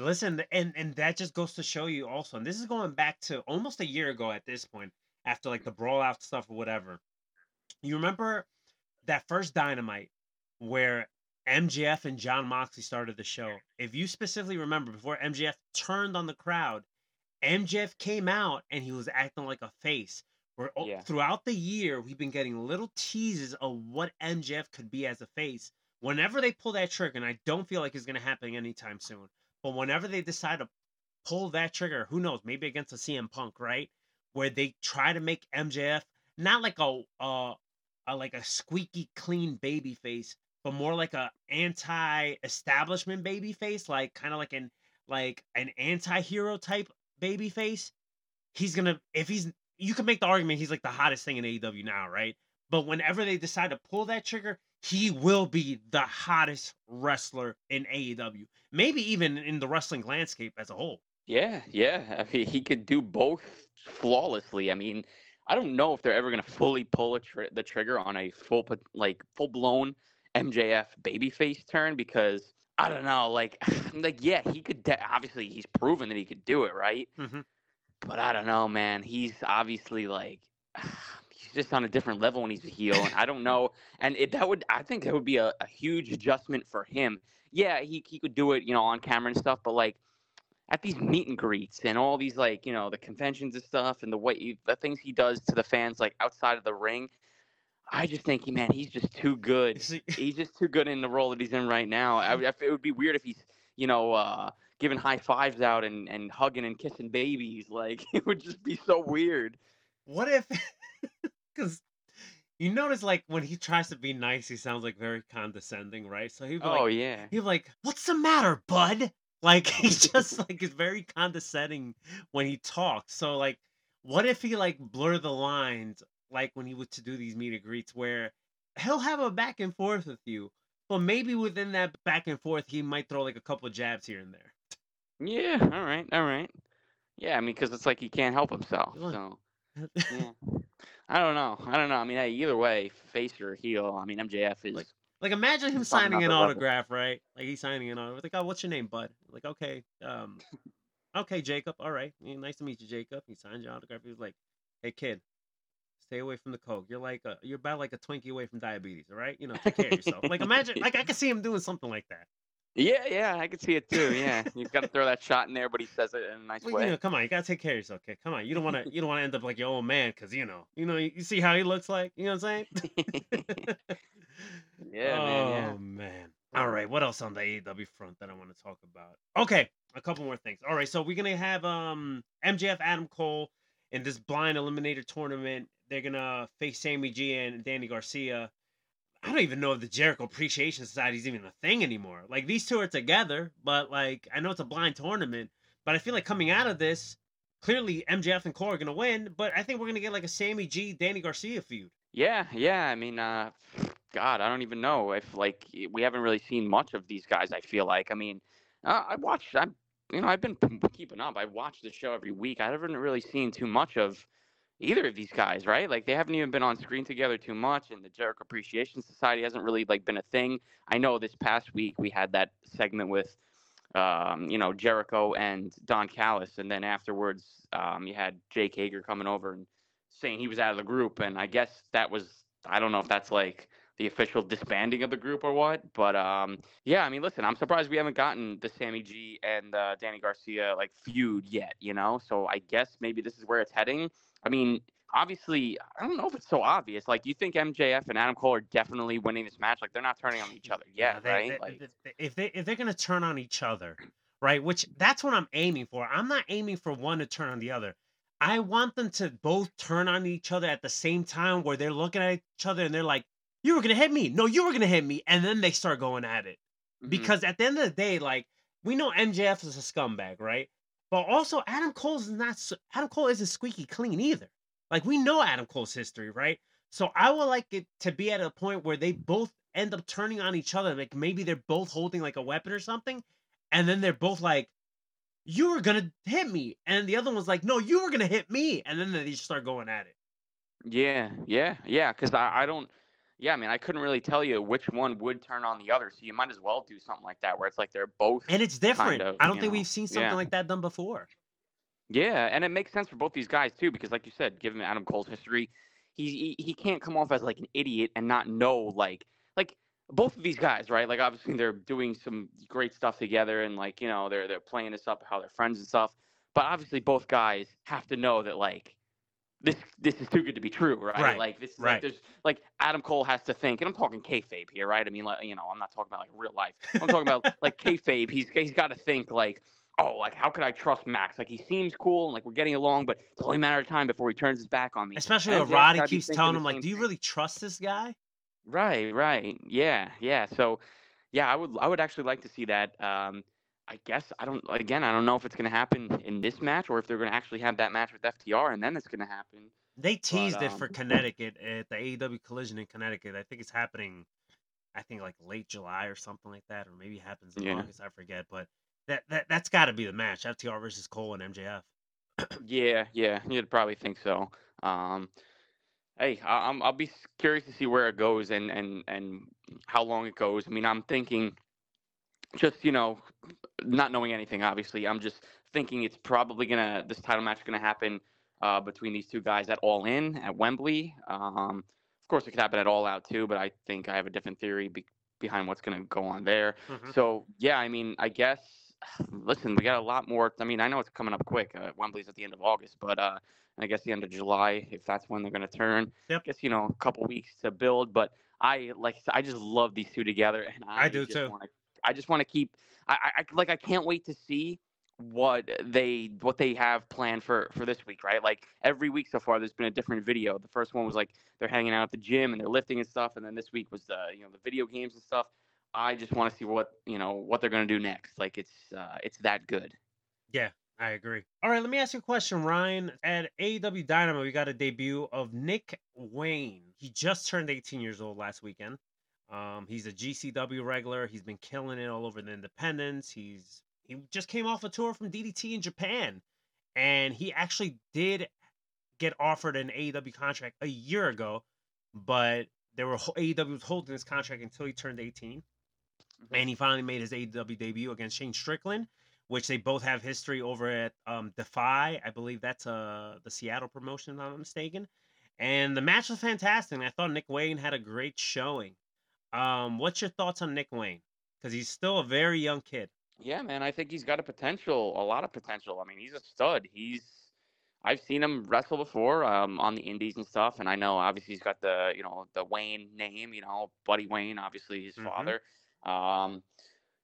Speaker 4: listen and and that just goes to show you also and this is going back to almost a year ago at this point after like the brawl out stuff or whatever. You remember that first dynamite where mjf and Jon Moxley started the show? If you specifically remember before mjf turned on the crowd mjf came out and he was acting like a face. Where
Speaker 5: Yeah.
Speaker 4: throughout the year we've been getting little teases of what mjf could be as a face. Whenever they pull that trigger and i don't feel like it's going to happen anytime soon but whenever they decide to pull that trigger, who knows? Maybe against a CM Punk, right? Where they try to make MJF not like a uh, a like a squeaky clean baby face, but more like a anti-establishment baby face, like kind of like an like an anti-hero type baby face. He's gonna if he's you can make the argument he's like the hottest thing in AEW now, right? But whenever they decide to pull that trigger, he will be the hottest wrestler in AEW. Maybe even in the wrestling landscape as a whole.
Speaker 5: Yeah, yeah. I mean, he could do both flawlessly. I mean, I don't know if they're ever gonna fully pull a tri- the trigger on a full like full blown MJF babyface turn because I don't know. Like, like yeah, he could. De- obviously, he's proven that he could do it, right?
Speaker 4: Mhm.
Speaker 5: But I don't know, man. He's obviously like he's just on a different level when he's a heel, and I don't know. And it, that would I think that would be a, a huge adjustment for him. Yeah, he he could do it, you know, on camera and stuff, but like at these meet and greets and all these like you know the conventions and stuff and the way he, the things he does to the fans like outside of the ring. I just think, he man, he's just too good. He's just too good in the role that he's in right now. I, I- it would be weird if he's, you know, uh, giving high fives out and, and hugging and kissing babies. Like it would just be so weird.
Speaker 4: What if? Because you notice, like when he tries to be nice, he sounds like very condescending, right? So he'd be
Speaker 5: Oh
Speaker 4: like,
Speaker 5: yeah.
Speaker 4: he'd be like, "What's the matter, bud?" Like he just like is very condescending when he talks. So like, what if he like blur the lines, like when he was to do these meet and greets, where he'll have a back and forth with you, but maybe within that back and forth, he might throw like a couple jabs here and there.
Speaker 5: Yeah. All right. All right. Yeah. I mean, because it's like he can't help himself.
Speaker 4: Look.
Speaker 5: So yeah. I don't know. I don't know. I mean, hey, either way, face or heel. I mean, MJF is.
Speaker 4: Like- Like imagine him signing an
Speaker 5: another level.
Speaker 4: autograph, right? Like he's signing an autograph. Like, oh, what's your name, bud? Like, okay, um, okay, Jacob. All right, yeah, nice to meet you, Jacob. He signed your autograph. He was like, hey, kid, stay away from the coke. You're like, a, you're about like a Twinkie away from diabetes. All right, you know, take care of yourself. like, imagine, like, I could see him doing something like that.
Speaker 5: Yeah, yeah, I could see it too. Yeah, he's got to throw that shot in there, but he says it in a nice
Speaker 4: Like,
Speaker 5: way.
Speaker 4: you know, come on, you gotta take care of yourself, kid. Come on, you don't want to, you don't want to end up like your old man, cause you know, you know, you, you see how he looks like. You know what I'm saying?
Speaker 5: yeah,
Speaker 4: oh
Speaker 5: man. Yeah.
Speaker 4: man. All right, what else on the AEW front that I want to talk about? Okay, a couple more things. All right, so we're gonna have um MJF Adam Cole in this blind eliminator tournament. They're gonna face Sammy G and Danny Garcia. I don't even know if the Jericho Appreciation Society is even a thing anymore. Like these two are together, but like I know it's a blind tournament, but I feel like coming out of this, clearly MJF and Cole are gonna win. But I think we're gonna get like a Sammy G Danny Garcia feud.
Speaker 5: Yeah, yeah. I mean, uh, God, I don't even know if like we haven't really seen much of these guys. I feel like. I mean, uh, I watched. I'm, you know, I've been keeping up. I watch the show every week. I haven't really seen too much of either of these guys. Right? Like they haven't even been on screen together too much, and the Jericho Appreciation Society hasn't really like been a thing. I know this past week we had that segment with. Um, you know Jericho and Don Callis, and then afterwards, um, you had Jake Hager coming over and saying he was out of the group, and I guess that was I don't know if that's like the official disbanding of the group or what, but um, yeah, I mean, listen, I'm surprised we haven't gotten the Sammy G and uh, Danny Garcia like feud yet, you know. So I guess maybe this is where it's heading. I mean, obviously, I don't know if it's so obvious. Like, you think MJF and Adam Cole are definitely winning this match? Like, they're not turning on each other yet,
Speaker 4: they-
Speaker 5: right?
Speaker 4: they-
Speaker 5: like,
Speaker 4: they- if they if they're gonna turn on each other, right? Which that's what I'm aiming for. I'm not aiming for one to turn on the other. I want them to both turn on each other at the same time, where they're looking at each other and they're like, "You were gonna hit me. No, you were gonna hit me," and then they start going at it.
Speaker 5: mhm.
Speaker 4: Because at the end of the day, like we know MJF is a scumbag, right? But also Adam Cole is not Adam Cole isn't squeaky clean either. Like we know Adam Cole's history, right? So I would like it to be at a point where they both end up turning on each other. Like maybe they're both holding like a weapon or something, and then they're both like, "You were gonna hit me," and the other one's like, "No, you were gonna hit me," and then they just start going at it.
Speaker 5: Yeah, yeah, yeah. Because I, I don't. Yeah, I mean, I couldn't really tell you which one would turn on the other. So you might as well do something like that, where it's like they're both.
Speaker 4: And it's different.
Speaker 5: of,
Speaker 4: I don't think
Speaker 5: know,
Speaker 4: we've seen something
Speaker 5: yeah.
Speaker 4: like that done before.
Speaker 5: Yeah, and it makes sense for both these guys too, because like you said, given Adam Cole's history, he he, he can't come off as like an idiot and not know like like both of these guys, right? Like obviously they're doing some great stuff together, and like you know they're they're playing this up how they're friends and stuff. But obviously both guys have to know that like this this is too good to be true, right?
Speaker 4: Right,
Speaker 5: Like this is
Speaker 4: right.
Speaker 5: like there's like Adam Cole has to think, and I'm talking kayfabe here, right? I mean, like you know, I'm not talking about like real life. I'm talking about like kayfabe. He's he's got to think like, oh, like how could I trust Max? Like he seems cool and like we're getting along, but it's only a matter of time before he turns his back on me.
Speaker 4: Especially when Roddy keeps telling him, like, do you really trust this guy?
Speaker 5: Right, right. Yeah, yeah. So, yeah, I would I would actually like to see that. Um, I guess I don't again I don't know if it's gonna happen in this match or if they're gonna actually have that match with FTR and then it's gonna happen.
Speaker 4: They teased it
Speaker 5: um,
Speaker 4: for Connecticut at the AEW Collision in Connecticut. I think it's happening. I think like late July or something like that, or maybe it happens in
Speaker 5: Yeah.
Speaker 4: August. I forget, but that that that's got to be the match: FTR versus Cole and MJF.
Speaker 5: Yeah, yeah, you'd probably think so. Um, hey, I, I'm I'll be curious to see where it goes and and and how long it goes. I mean, I'm thinking, just you know, not knowing anything. Obviously, I'm just thinking it's probably gonna this title match is gonna happen uh, between these two guys at All In at Wembley. Um, of course, it could happen at All Out too, but I think I have a different theory be- behind what's going to go on there.
Speaker 4: Mhm.
Speaker 5: So yeah, I mean, I guess. Listen, we got a lot more. I mean, I know it's coming up quick. Uh, Wembley's at the end of August, but uh, I guess the end of July, if that's when they're going to turn.
Speaker 4: Yep.
Speaker 5: I guess you know a couple weeks to build, but I like I I just love these two together, and I,
Speaker 4: I do too.
Speaker 5: Wanna, I just want to keep. I, I like I can't wait to see what they what they have planned for for this week, right? Like every week so far, there's been a different video. The first one was like they're hanging out at the gym and they're lifting and stuff, and then this week was the you know the video games and stuff. I just want to see what you know what they're gonna do next. Like it's uh, it's that good.
Speaker 4: Yeah, I agree. All right, let me ask you a question, Ryan. At AEW Dynamite, we got a debut of Nick Wayne. He just turned 18 years old last weekend. Um, he's a GCW regular. He's been killing it all over the independents. He's he just came off a tour from DDT in Japan, and he actually did get offered an AEW contract a year ago, but they were AEW was holding his contract until he turned 18, and he finally made his AEW debut against Shane Strickland which they both have history over at um, Defy. I believe that's uh, the Seattle promotion, if I'm not mistaken. And the match was fantastic. I thought Nick Wayne had a great showing. Um, what's your thoughts on Nick Wayne? Because he's still a very young kid.
Speaker 5: Yeah, man, I think he's got a potential, a lot of potential. I mean, he's a stud. He's I've seen him wrestle before um, on the indies and stuff, and I know obviously he's got the you know the Wayne name, you know, Buddy Wayne, obviously his
Speaker 4: Mhm.
Speaker 5: father. Um,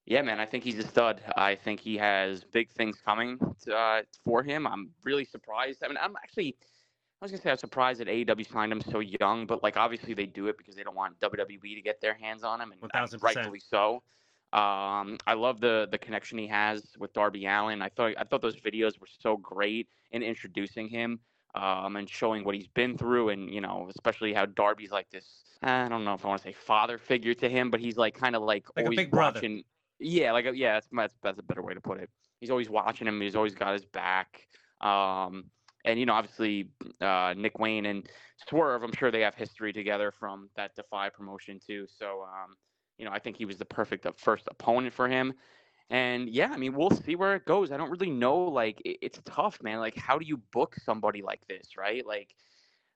Speaker 5: yeah, man, I think he's a stud. I think he has big things coming to, uh, for him. I'm really surprised. I mean, I'm actually. I was gonna say I'm surprised that AEW signed him so young, but like obviously they do it because they don't want WWE to get their hands on him, and
Speaker 4: 1000%.
Speaker 5: rightfully so. Um, I love the the connection he has with Darby Allin. I thought I thought those videos were so great in introducing him um, and showing what he's been through, and you know, especially how Darby's like this. I don't know if I want to say father figure to him, but he's like kind of like,
Speaker 4: Like a
Speaker 5: always
Speaker 4: big brother.
Speaker 5: watching. Yeah, like a, yeah, that's, that's that's a better way to put it. He's always watching him. He's always got his back. Um, and you know, obviously, uh, Nick Wayne and Swerve. I'm sure they have history together from that Defy promotion too. So, um, you know, I think he was the perfect uh, first opponent for him. And yeah, I mean, we'll see where it goes. I don't really know. Like, it, it's tough, man. Like, how do you book somebody like this, right? Like,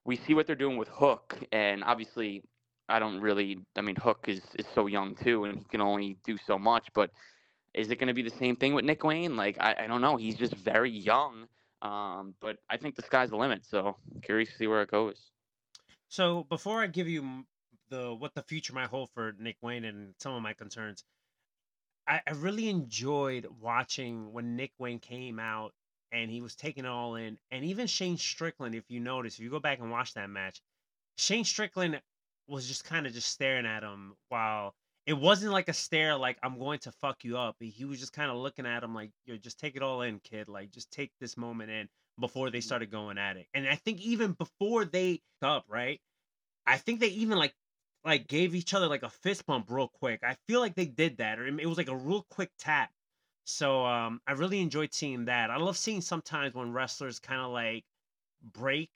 Speaker 5: we see what they're doing with Hook, and obviously, I don't really. I mean, Hook is is so young too, and he can only do so much. But is it going to be the same thing with Nick Wayne? Like, I, I don't know. He's just very young. Um, but I think the sky's the limit. So curious to see where it goes.
Speaker 4: So before I give you the what the future might hold for Nick Wayne and some of my concerns, I, I really enjoyed watching when Nick Wayne came out and he was taking it all in, and even Shane Strickland. If you notice, if you go back and watch that match, Shane Strickland was just kind of just staring at him while it wasn't like a stare like I'm going to fuck you up. He was just kind of looking at him like, yo, just take it all in, kid. Like just take this moment in before they started going at it. And I think even before they up, right? I think they even like like gave each other like a fist bump real quick. I feel like they did that, or it was like a real quick tap. So um, I really enjoyed seeing that. I love seeing sometimes when wrestlers kind of like break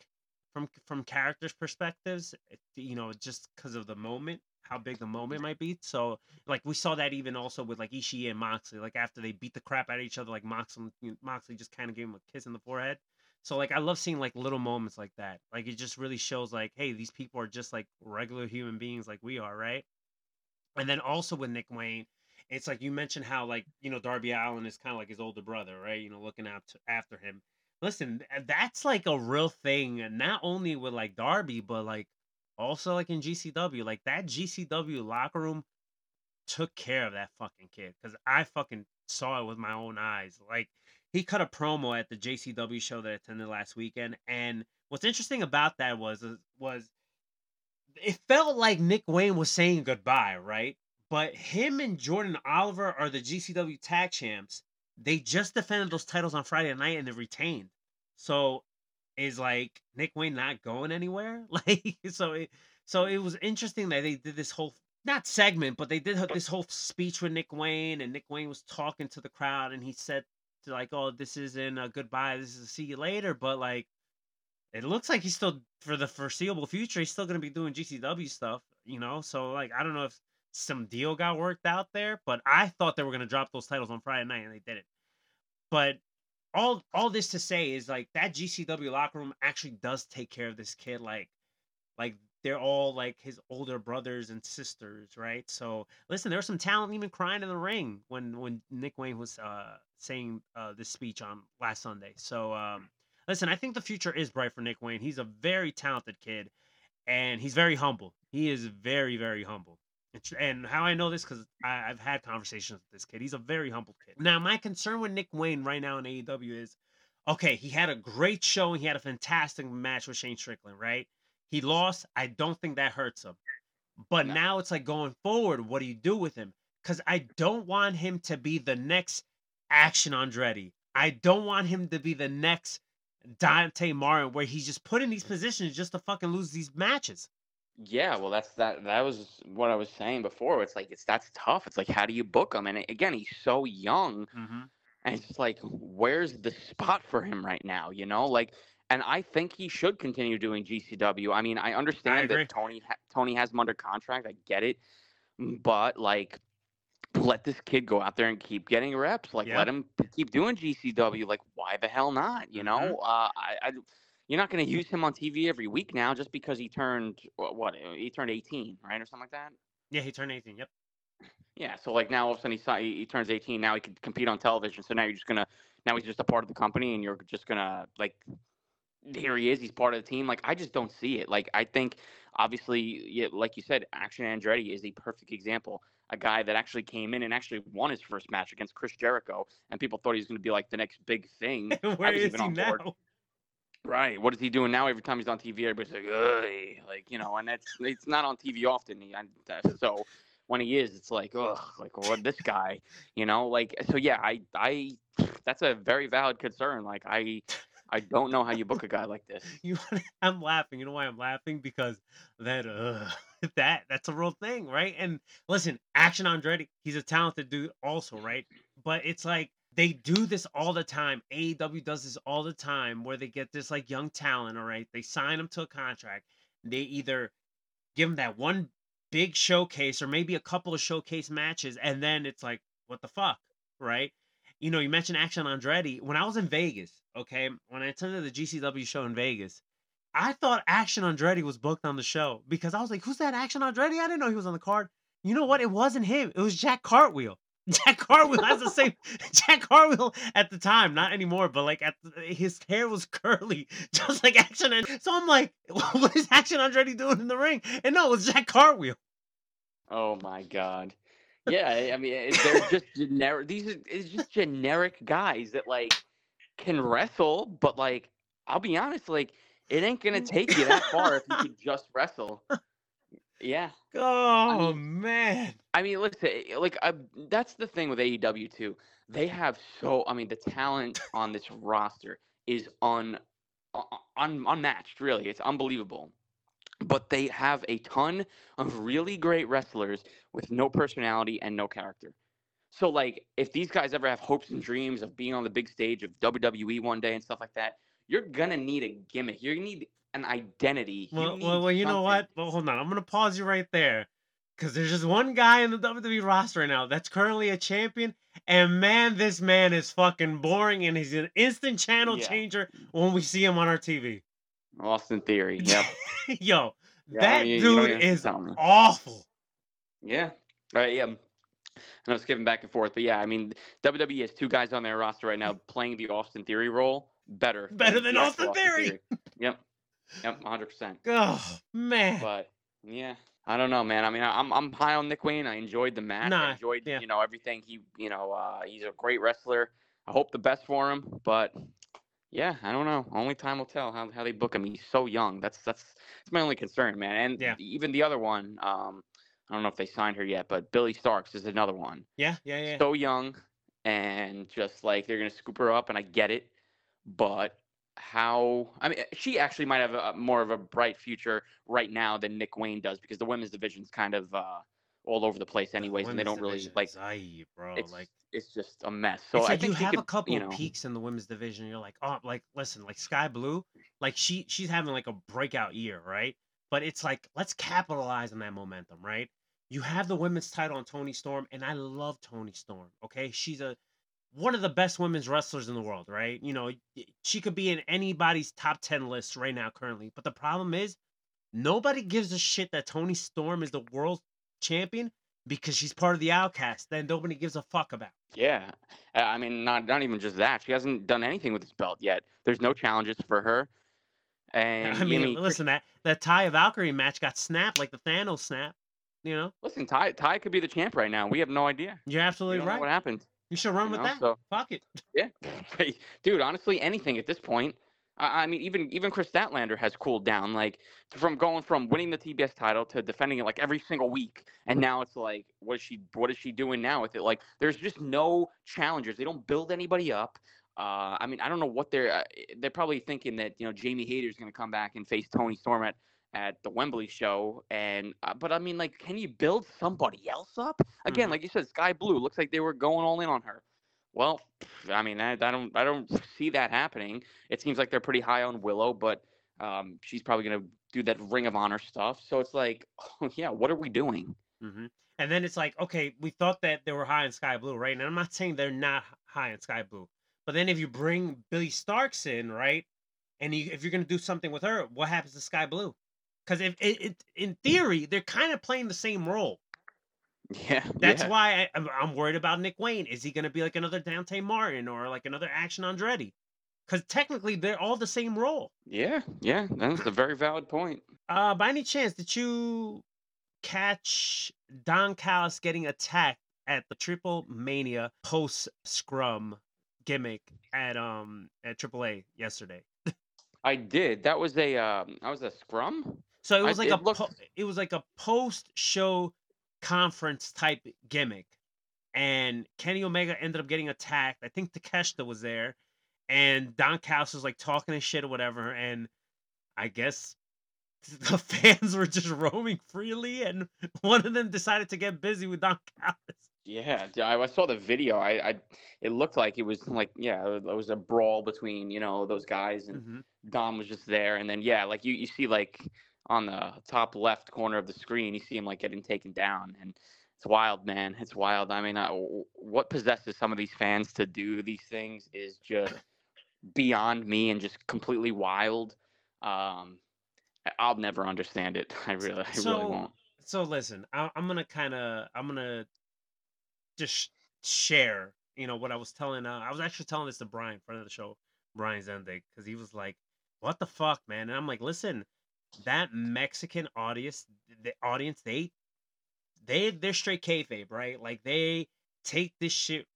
Speaker 4: from from characters' perspectives. You know, just because of the moment, how big the moment might be. So like we saw that even also with like Ishii and Moxley. Like after they beat the crap out of each other, like Moxley Moxley just kind of gave him a kiss in the forehead. So like I love seeing like little moments like that. Like it just really shows like, hey, these people are just like regular human beings like we are, right? And then also with Nick Wayne, it's like you mentioned how like you know Darby Allin is kind of like his older brother, right? You know, looking out to, after him. Listen, that's like a real thing, not only with like Darby, but like also like in GCW, like that GCW locker room took care of that fucking kid because I fucking saw it with my own eyes. Like he cut a promo at the GCW show that I attended last weekend, and what's interesting about that was was it felt like Nick Wayne was saying goodbye, right? But him and Jordan Oliver are the GCW tag champs. They just defended those titles on Friday night and they retained. So is like Nick Wayne not going anywhere? Like so it so it was interesting that they did this whole not segment, but they did this whole speech with Nick Wayne, and Nick Wayne was talking to the crowd, and he said like, "Oh, this isn't a goodbye. This is a see you later." But like, it looks like he's still for the foreseeable future. He's still to be doing GCW stuff, you know. So like, I don't know if some deal got worked out there, but I thought they were to drop those titles on Friday night, and they didn't. But all all this to say is like that GCW locker room actually does take care of this kid like like they're all like his older brothers and sisters, right? So listen, there was some talent even crying in the ring when when Nick Wayne was uh saying uh this speech on last Sunday. So um listen, I think the future is bright for Nick Wayne. He's a very talented kid and he's very humble. He is very very humble. And And how I know this because I've had conversations with this kid. He's a very humble kid. Now, my concern with Nick Wayne right now in AEW is okay, he had a great show and he had a fantastic match with Shane Strickland, right? He lost. I don't think that hurts him. But
Speaker 5: No.
Speaker 4: now it's like going forward, what do you do with him? Because I don't want him to be the next Action Andretti. I don't want him to be the next Dante Martin, where he's just put in these positions just to fucking lose these matches.
Speaker 5: Yeah, well, that's that. That was what I was saying before. It's like it's that's tough. It's like how do you book him? And again, he's so young,
Speaker 4: Mm-hmm.
Speaker 5: and it's like where's the spot for him right now? You know, like, and I think he should continue doing GCW. I mean, I understand
Speaker 4: agree.
Speaker 5: that Tony Tony has him under contract. I get it, but like, let this kid go out there and keep getting reps. Like,
Speaker 4: Yeah.
Speaker 5: let him keep doing GCW. Like, why the hell not? You
Speaker 4: Mhm.
Speaker 5: know, uh, I. I you're not going to mm-hmm. use him on TV every week now just because he turned what he turned 18, right, or something like that.
Speaker 4: Yeah, he turned 18. Yep.
Speaker 5: Yeah, so like now all of a sudden he, he he turns 18. Now he can compete on television. So now you're just gonna now he's just a part of the company, and you're just gonna like here he is. He's part of the team. Like I just don't see it. Like I think obviously, yeah, like you said, Action Andretti is a perfect example. A guy that actually came in and actually won his first match against Chris Jericho, and people thought he was going to be like the next big thing.
Speaker 4: Where is he now?
Speaker 5: board. Right. What is he doing now? Every time he's on TV, everybody's like, Ugh, like you know, and that's it's not on TV often. So when he is, it's like, ugh, like what this guy, you know, like so. Yeah, I, I, that's a very valid concern. Like I, I don't know how you book a guy like this.
Speaker 4: You, I'm laughing. You know why I'm laughing? Because that, uh, that, that's a real thing, right? And listen, Action Andretti, he's a talented dude, also, right? But it's like they do this all the time. AEW does this all the time, where they get this like young talent, all right? They sign them to a contract. They either give them that one big showcase or maybe a couple of showcase matches, and then it's like, what the fuck, right? you know, you mentioned Action Andretti. When I was in Vegas, okay, when I attended the GCW show in Vegas, I thought Action Andretti was booked on the show because I was like, who's that Action Andretti? I didn't know he was on the card. You know what? It wasn't him. It was Jack Cartwheel. Jack Cartwheel has the same Jack Cartwheel at the time, not anymore, but like at the, his hair was curly, just like Action. And so I'm like, what is Action Andretti doing in the ring? And no, it was Jack Cartwheel.
Speaker 5: Oh my god. Yeah, I- mean, eh, eh, they're just generic. These are it's just generic guys that like can wrestle, but like I'll be honest, like it ain't gonna take you that far if you could just wrestle. Yeah.
Speaker 4: Oh
Speaker 5: mean-
Speaker 4: man.
Speaker 5: I mean, listen, eh, like uh, that's the thing with AEW too. They have so, I mean, the talent on this roster is un, un, un unmatched. Really, it's unbelievable. But they have a ton of really great wrestlers with no personality and no character. So, like, if these guys ever have hopes and dreams of being on the big stage of WWE one day and stuff like that, you're gonna need a gimmick. You're gonna need an identity.
Speaker 4: Well, well, well, you know what? Well, hold on. I'm gonna pause you right there, because there's just one guy in the WWE roster right now that's currently a champion, and man, this man is fucking boring, and he's an instant channel
Speaker 5: Yeah.
Speaker 4: changer when we see him on our TV.
Speaker 5: Austin Theory. Yep.
Speaker 4: Yo,
Speaker 5: Yeah,
Speaker 4: that
Speaker 5: you don't
Speaker 4: dude is awful.
Speaker 5: Yeah. Right. Yeah. And I was skipping back and forth, but yeah, I mean, WWE has two guys on their roster right now playing the Austin Theory role better.
Speaker 4: Better than
Speaker 5: the actual
Speaker 4: Austin Theory.
Speaker 5: Yep. Yep. 100. percent
Speaker 4: Oh man.
Speaker 5: But yeah, I don't know, man. I mean, I'm I'm high on Nick Wayne. I enjoyed the match.
Speaker 4: Nah,
Speaker 5: I enjoyed
Speaker 4: yeah.
Speaker 5: you know everything. He you know uh, he's a great wrestler. I hope the best for him, but yeah, I don't know. Only time will tell how, how they book him. He's so young. That's that's that's my only concern, man. And
Speaker 4: Yeah.
Speaker 5: even the other one, um, I don't know if they signed her yet, but Billie Starkz is another one.
Speaker 4: yeah, yeah, yeah.
Speaker 5: So young, and just like they're gonna scoop her up, and I get it, but how? I mean, she actually might have a, more of a bright future right now than Nick Wayne does because the women's division's kind of uh, all over the place, anyways, and they don't really like.
Speaker 4: aight, bro.
Speaker 5: It's
Speaker 4: like
Speaker 5: it's just a mess. So
Speaker 4: it's
Speaker 5: I think
Speaker 4: you have
Speaker 5: could,
Speaker 4: a couple
Speaker 5: you know,
Speaker 4: of peaks in the women's division. You're like, oh, like listen, like Skye Blue, like she she's having like a breakout year, right? But it's like let's capitalize on that momentum, right? You have the women's title on Toni Storm, and I love Toni Storm. Okay, she's a one of the best women's wrestlers in the world, right? You know, she could be in anybody's top 10 list right now currently. But the problem is nobody gives a shit that Toni Storm is the world champion because she's part of the outcast that nobody gives a fuck about.
Speaker 5: Yeah, I mean, not not even just that. She hasn't done anything with this belt yet. There's no challenges for her. And
Speaker 4: I mean,
Speaker 5: you know,
Speaker 4: listen, that that Taya Valkyrie match got snapped like the Thanos snap. You know,
Speaker 5: listen, Taya Taya could be the champ right now. We have no idea.
Speaker 4: you're absolutely right.
Speaker 5: what happened.
Speaker 4: You should run
Speaker 5: you
Speaker 4: with
Speaker 5: know,
Speaker 4: that.
Speaker 5: so-
Speaker 4: Fuck it.
Speaker 5: Yeah, dude. Honestly, anything at this point. I, I mean, even even Kris Statlander has cooled down. Like from going from winning the TBS title to defending it like every single week, and now it's like, what is she? What is she doing now with it? Like, there's just no challengers. They don't build anybody up. Uh, I mean, I don't know what they're. Uh, they're probably thinking that you know Jamie Hayter is going to come back and face Toni Storm at at the Wembley show, and uh, but I mean, like, can you build somebody else up again?
Speaker 4: Mhm.
Speaker 5: Like you said, Skye Blue looks like they were going all in on her. Well, I mean, I, I don't, I don't see that happening. It seems like they're pretty high on Willow, but um, she's probably gonna do that Ring of Honor stuff. So it's like, oh, yeah, what are we doing?
Speaker 4: hmm And then it's like, okay, we thought that they were high in Skye Blue, right? And I'm not saying they're not high in Skye Blue, but then if you bring Billie Starkz in, right, and you, if you're gonna do something with her, what happens to Skye Blue? Because if it, it, in theory, they're kind of playing the same role.
Speaker 5: Yeah,
Speaker 4: That's
Speaker 5: yeah.
Speaker 4: why I, I'm, I'm worried about Nick Wayne. Is he gonna be like another Dante Martin or like another Action Andretti? Because technically, they're all the same role.
Speaker 5: Yeah, yeah, that's a very valid point.
Speaker 4: Uh, by any chance, did you catch Don Callis getting attacked at the Triple Mania post scrum gimmick at um at AAA yesterday?
Speaker 5: I did. That was a, um, that was a scrum.
Speaker 4: So it
Speaker 5: I-
Speaker 4: was like
Speaker 5: it
Speaker 4: a
Speaker 5: looked-
Speaker 4: po- it was like a post show conference type gimmick, and Kenny Omega ended up getting attacked. I think Takeshita was there, and Don Callis was like talking his shit or whatever, and I guess the fans were just roaming freely, and one of them decided to get busy with Don Callis.
Speaker 5: Yeah, I saw the video. I, I, it looked like it was like, yeah, it was a brawl between you know those guys, and
Speaker 4: Mhm.
Speaker 5: Dom was just there, and then yeah, like you you see like on the top left corner of the screen, you see him like getting taken down, and it's wild, man. It's wild. I mean, I, what possesses some of these fans to do these things is just beyond me and just completely wild. Um, I'll never understand it. I really, I really
Speaker 4: So-
Speaker 5: won't.
Speaker 4: So listen, I, I'm gonna kind of I'm gonna just share, you know, what I was telling. Uh, I was actually telling this to Brian, friend of the show, Brian Zendig, because he was like, "What the fuck, man?" And I'm like, "Listen, that Mexican audience, the audience, they, they, they're straight kayfabe, right? Like they take this shit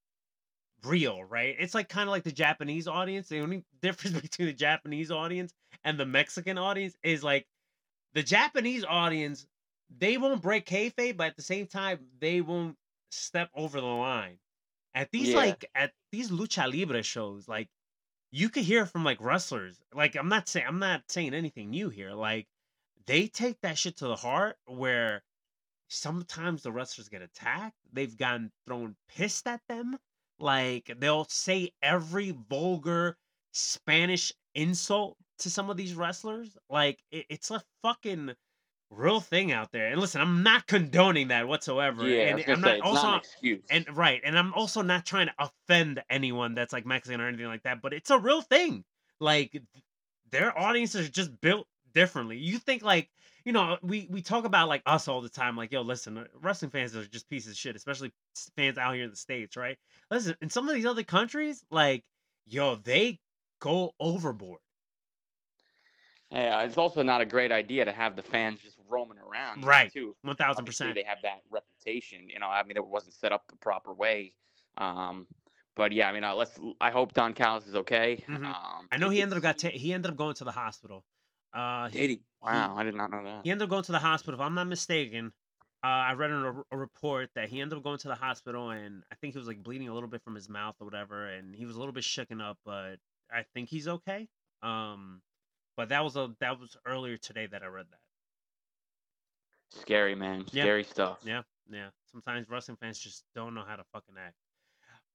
Speaker 4: real, right? It's like kind of like the Japanese audience. The only difference between the Japanese audience and the Mexican audience is like the Japanese audience, they won't break kayfabe, but at the same time, they won't step over the line. At these
Speaker 5: Yeah.
Speaker 4: like at these lucha libre shows, like you could hear from like wrestlers. Like I'm not saying I'm not saying anything new here. Like they take that shit to the heart where sometimes the wrestlers get attacked. They've gotten thrown pissed at them. Like they'll say every vulgar Spanish insult to some of these wrestlers. Like it, it's a fucking real thing out there. And listen, I'm not condoning that whatsoever.
Speaker 5: Yeah,
Speaker 4: and I'm
Speaker 5: say
Speaker 4: not
Speaker 5: it's
Speaker 4: also
Speaker 5: not an excuse.
Speaker 4: and right, and I'm also not trying to offend anyone that's like Mexican or anything like that, but it's a real thing. Like their audiences are just built differently. You think like you know we we talk about like us all the time, like yo, listen, uh, wrestling fans are just pieces of shit, especially fans out here in the states, right? Listen, in some of these other countries, like yo, they go overboard.
Speaker 5: Yeah, it's also not a great idea to have the fans just roaming around.
Speaker 4: Right.
Speaker 5: Too.
Speaker 4: one thousand percent.
Speaker 5: They have that reputation. You know, I mean, it wasn't set up the proper way. Um, but yeah, I mean, uh, let's. I hope Don Callis is okay.
Speaker 4: Mhm.
Speaker 5: Um,
Speaker 4: I know he ended up got ta- he ended up going to the hospital. Uh,
Speaker 5: Did he? Wow, I did not know that.
Speaker 4: He ended up going to the hospital. If I'm not mistaken, uh, I read in a, a report that he ended up going to the hospital, and I think he was like bleeding a little bit from his mouth or whatever, and he was a little bit shooken up, but I think he's okay. Um, but that was a that was earlier today that I read that.
Speaker 5: Scary man,
Speaker 4: Yeah.
Speaker 5: scary stuff.
Speaker 4: Yeah, yeah. Sometimes wrestling fans just don't know how to fucking act.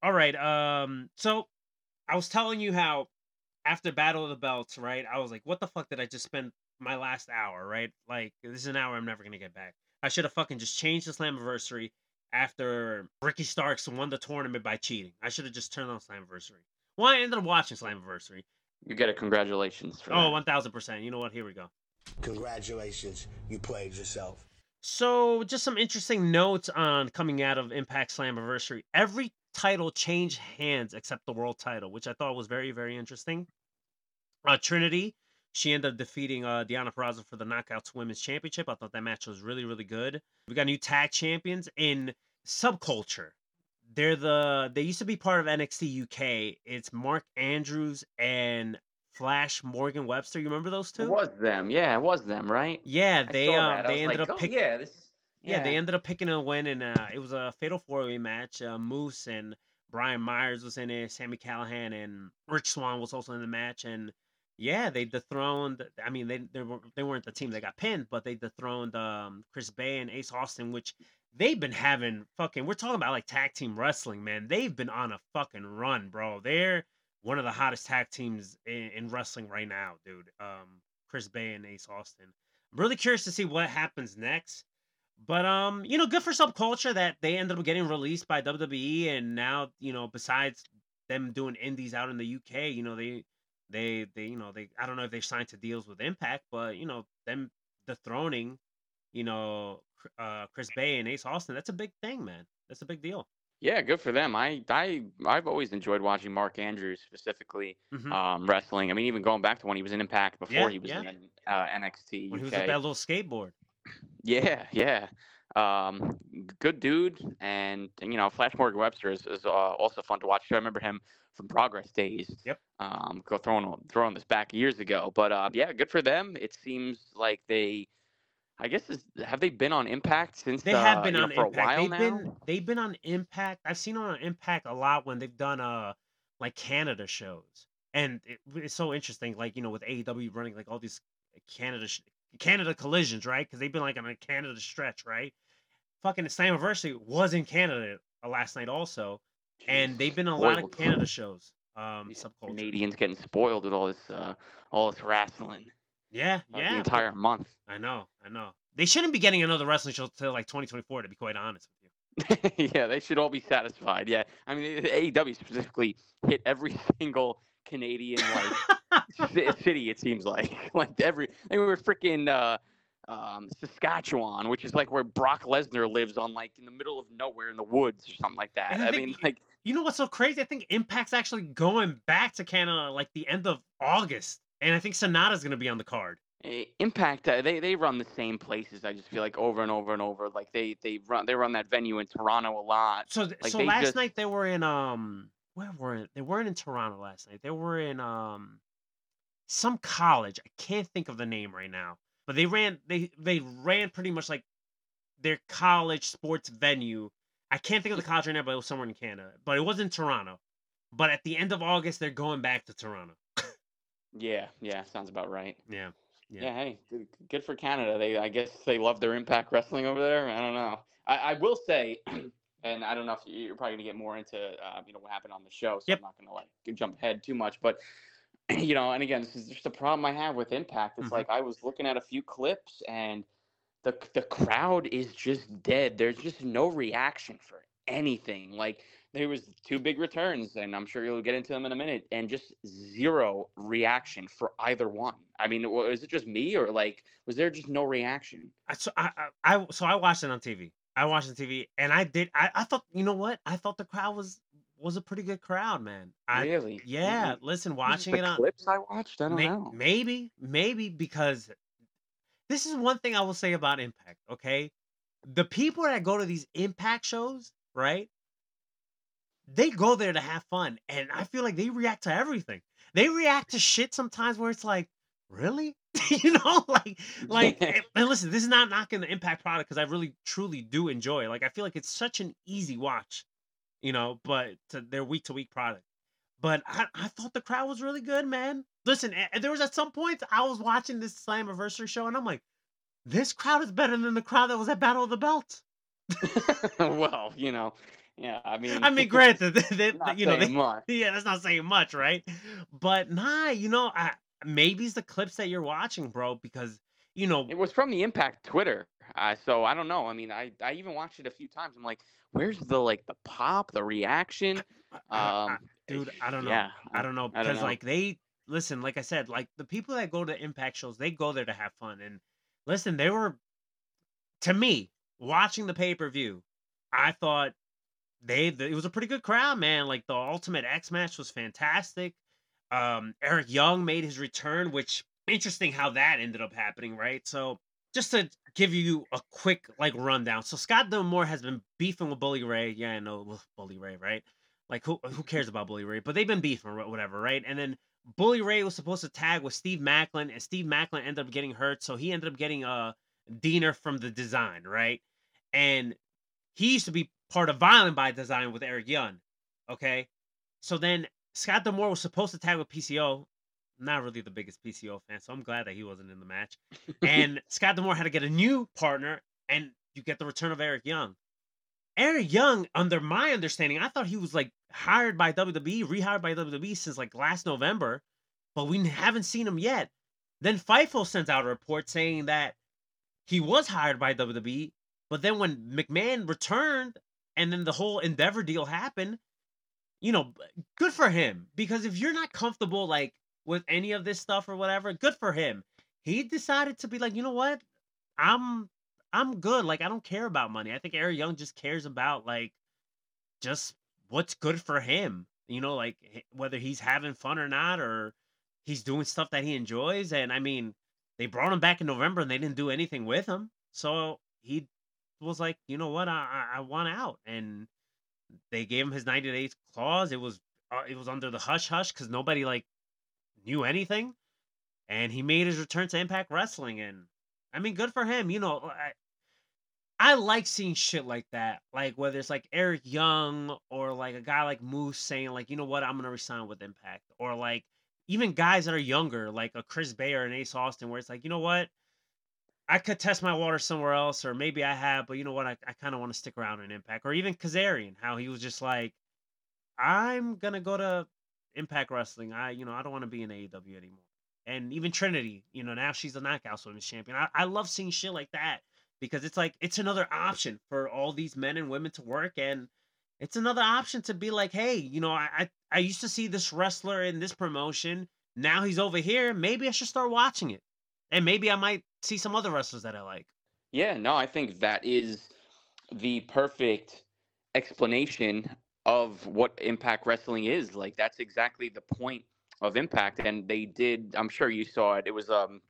Speaker 4: All right. Um. So I was telling you how after Battle of the Belts, right? I was like, what the fuck did I just spend my last hour, right? Like this is an hour I'm never gonna get back. I should have fucking just changed the Slammiversary after Ricky Starks won the tournament by cheating. I should have just turned on Slammiversary. Well, I ended up watching Slammiversary.
Speaker 5: You get a congratulations for
Speaker 4: Oh,
Speaker 5: that.
Speaker 4: 1000%. You know what? Here we go.
Speaker 1: Congratulations, you played yourself.
Speaker 4: So, just some interesting notes on coming out of Impact Slammiversary. Every title changed hands except the world title, which I thought was very, very interesting. Uh, Trinity, she ended up defeating uh, Deonna Purrazzo for the Knockouts Women's Championship. I thought that match was really, really good. We got new tag champions in Subculture. They're the they used to be part of NXT UK. It's Mark Andrews and Flash Morgan Webster. You remember those two?
Speaker 5: It was them. Yeah, it was them, right?
Speaker 4: Yeah, they um they ended
Speaker 5: like,
Speaker 4: up
Speaker 5: oh,
Speaker 4: picking.
Speaker 5: yeah, this.
Speaker 4: Yeah, they ended up picking a win, and uh, it was a fatal four way match. Uh, Moose and Brian Myers was in it. Sami Callihan and Rich Swann was also in the match, and yeah, they dethroned. I mean, they they, were, they weren't the team that got pinned, but they dethroned um, Chris Bey and Ace Austin, which they've been having fucking. We're talking about like tag team wrestling, man. They've been on a fucking run, bro. They're one of the hottest tag teams in, in wrestling right now, dude. Um, Chris Bey and Ace Austin. I'm really curious to see what happens next. But um, you know, good for subculture that they ended up getting released by WWE, and now you know, besides them doing indies out in the UK, you know, they they they you know they I don't know if they signed to deals with Impact, but you know, them dethroning, you know, uh, Chris Bey and Ace Austin, that's a big thing, man. That's a big deal.
Speaker 5: Yeah, good for them. I I I've always enjoyed watching Mark Andrews specifically
Speaker 4: Mhm.
Speaker 5: um, wrestling. I mean, even going back to when he was in Impact before
Speaker 4: Yeah,
Speaker 5: he was
Speaker 4: yeah.
Speaker 5: in uh, NXT
Speaker 4: when he was
Speaker 5: UK.
Speaker 4: with that little skateboard.
Speaker 5: Yeah, yeah. Um, good dude, and you know, Flash Morgan Webster is, is uh, also fun to watch. I remember him from Progress days.
Speaker 4: Yep.
Speaker 5: Um, go throwing throwing this back years ago, but uh, yeah, good for them. It seems like they, I guess, is, have they been on Impact since
Speaker 4: They have
Speaker 5: uh,
Speaker 4: been
Speaker 5: you know,
Speaker 4: on
Speaker 5: for
Speaker 4: Impact.
Speaker 5: a while
Speaker 4: they've
Speaker 5: now?
Speaker 4: been they've been on Impact. I've seen them on Impact a lot when they've done uh like Canada shows, and it, it's so interesting. Like you know, with AEW running like all these Canada sh- Canada collisions, right? Because they've been like on a Canada stretch, right? Fucking the Slammiversary was in Canada uh, last night also, and they've been on a lot of. Canada shows. Um.
Speaker 5: Canadians getting spoiled with all this uh, all this wrestling
Speaker 4: Yeah,
Speaker 5: uh, the
Speaker 4: yeah. but-
Speaker 5: entire month.
Speaker 4: I know, I know. They shouldn't be getting another wrestling show till like 2024. To be quite honest with you.
Speaker 5: yeah, they should all be satisfied. Yeah, I mean, the AEW specifically hit every single Canadian like city. It seems like like every they were freaking uh, um, Saskatchewan, which is like where Brock Lesnar lives on like in the middle of nowhere in the woods or something like that.
Speaker 4: I
Speaker 5: I
Speaker 4: think
Speaker 5: mean, like
Speaker 4: You know what's so crazy? I think Impact's actually going back to Canada like the end of August, and I think Sonata's gonna be on the card.
Speaker 5: eh, Impact, uh, they they run the same places. I just feel like over and over and over. Like they they run they run that venue in Toronto a lot.
Speaker 4: So, th-
Speaker 5: Like,
Speaker 4: so last
Speaker 5: just-
Speaker 4: night they were in um, where were it? They weren't in Toronto last night. They were in um, some college. I can't think of the name right now, but they ran they they ran pretty much like their college sports venue. I can't think of the college right now, but it was somewhere in Canada. But it wasn't Toronto. But at the end of August, they're going back to Toronto.
Speaker 5: Yeah, yeah, sounds about right.
Speaker 4: Yeah. Yeah.
Speaker 5: Yeah, hey, good, good for Canada. They, I guess, they love their Impact Wrestling over there. I don't know. I, I will say, and I don't know if you- you're probably gonna get more into, uh, you know, what happened on the show, so
Speaker 4: Yep.
Speaker 5: I'm not gonna like jump ahead too much. But you know, and again, this is just a problem I have with Impact. It's
Speaker 4: Mhm.
Speaker 5: like I was looking at a few clips, and the the crowd is just dead. There's just no reaction for anything. Like there was two big returns, and I'm sure you'll get into them in a minute, and just zero reaction for either one. I mean, was it just me, or like was there just no reaction?
Speaker 4: So I, I, I so I watched it on TV. I watched on TV, and I did. I, I thought, you know what? I thought the crowd was was a pretty good crowd, man. I,
Speaker 5: really?
Speaker 4: yeah.
Speaker 5: Mm,
Speaker 4: Listen, watching it on
Speaker 5: clips I watched. I don't
Speaker 4: may-
Speaker 5: know.
Speaker 4: maybe, maybe because this is one thing I will say about Impact. Okay, the people that go to these Impact shows, right? They go there to have fun, and I feel like they react to everything. They react to shit sometimes where it's like, really, you know, like, like. and- listen, this is not knocking the Impact product because I really, truly do enjoy. it. Like, I feel like it's such an easy watch, you know, but to their week to week product. But I, I thought the crowd was really good, man. Listen, there was at some points I was watching this Slammiversary show, and I'm like, this crowd is better than the crowd that was at Battle of the Belts.
Speaker 5: well, you know, yeah. I mean,
Speaker 4: I mean, granted, they, they-
Speaker 5: not
Speaker 4: you know, they, yeah, that's not saying much, right? But nah, you know, I, maybe it's the clips that you're watching, bro, because you know,
Speaker 5: It was from the Impact Twitter. Uh, so I don't know. I mean, I I even watched it a few times. I'm like, where's the like the pop, the reaction?
Speaker 4: I- I-
Speaker 5: Um,
Speaker 4: dude, I don't know.
Speaker 5: yeah,
Speaker 4: I don't know
Speaker 5: I don't
Speaker 4: because
Speaker 5: know.
Speaker 4: like they listen, like I said, like the people that go to Impact shows, they go there to have fun. And listen, they were to me watching the pay per view. I thought they it was a pretty good crowd, man. Like the Ultimate X match was fantastic. Um, Eric Young made his return, which interesting how that ended up happening, right? So just to give you a quick like rundown. So Scott D'Amore has been beefing with Bully Ray. Yeah, I know Bully Ray, right? Like who who cares about Bully Ray? But they've been beefing or whatever, right? And then Bully Ray was supposed to tag with Steve Maclin, and Steve Maclin ended up getting hurt, so he ended up getting uh Deaner from the design, right? And he used to be part of Violent by Design with Eric Young. Okay. So then Scott D'Amore was supposed to tag with PCO. Not really the biggest PCO fan, so I'm glad that he wasn't in the match. And Scott D'Amore had to get a new partner, and you get the return of Eric Young. Eric Young, under my understanding, I thought he was like hired by WWE, rehired by WWE since like last November, but we haven't seen him yet. Then FIFO sends out a report saying that he was hired by WWE, but then when McMahon returned and then the whole Endeavor deal happened, you know, good for him. Because if you're not comfortable like with any of this stuff or whatever, good for him. He decided to be like, you know what? I'm I'm good. Like I don't care about money. I think Eric Young just cares about like just what's good for him. You know, like whether he's having fun or not, or he's doing stuff that he enjoys. And I mean, they brought him back in November and they didn't do anything with him. So he was like, you know what, I I, I want out, and they gave him his ninety days clause. It was uh, it was under the hush hush because nobody like knew anything, and he made his return to Impact Wrestling, and I mean, good for him. You know, I, I like seeing shit like that, like whether it's like Eric Young or like a guy like Moose saying like, you know what, I'm gonna resign with Impact, or like even guys that are younger, like a Chris Bey or an Ace Austin, where it's like, you know what, I could test my water somewhere else, or maybe I have, but you know what, I, I kind of want to stick around in Impact, or even Kazarian, how he was just like, I'm gonna go to Impact Wrestling. I, you know, I don't want to be in AEW anymore. And even Trinity, you know, now she's the Knockouts Women's Champion. I, I love seeing shit like that because it's like it's another option for all these men and women to work, and it's another option to be like, hey, you know, I I, I used to see this wrestler in this promotion. Now he's over here. Maybe I should start watching it, and maybe I might see some other wrestlers that I like.
Speaker 5: Yeah, no, I think that is the perfect explanation of what Impact Wrestling is. Like that's exactly the point of Impact and they did I'm sure you saw it. It was um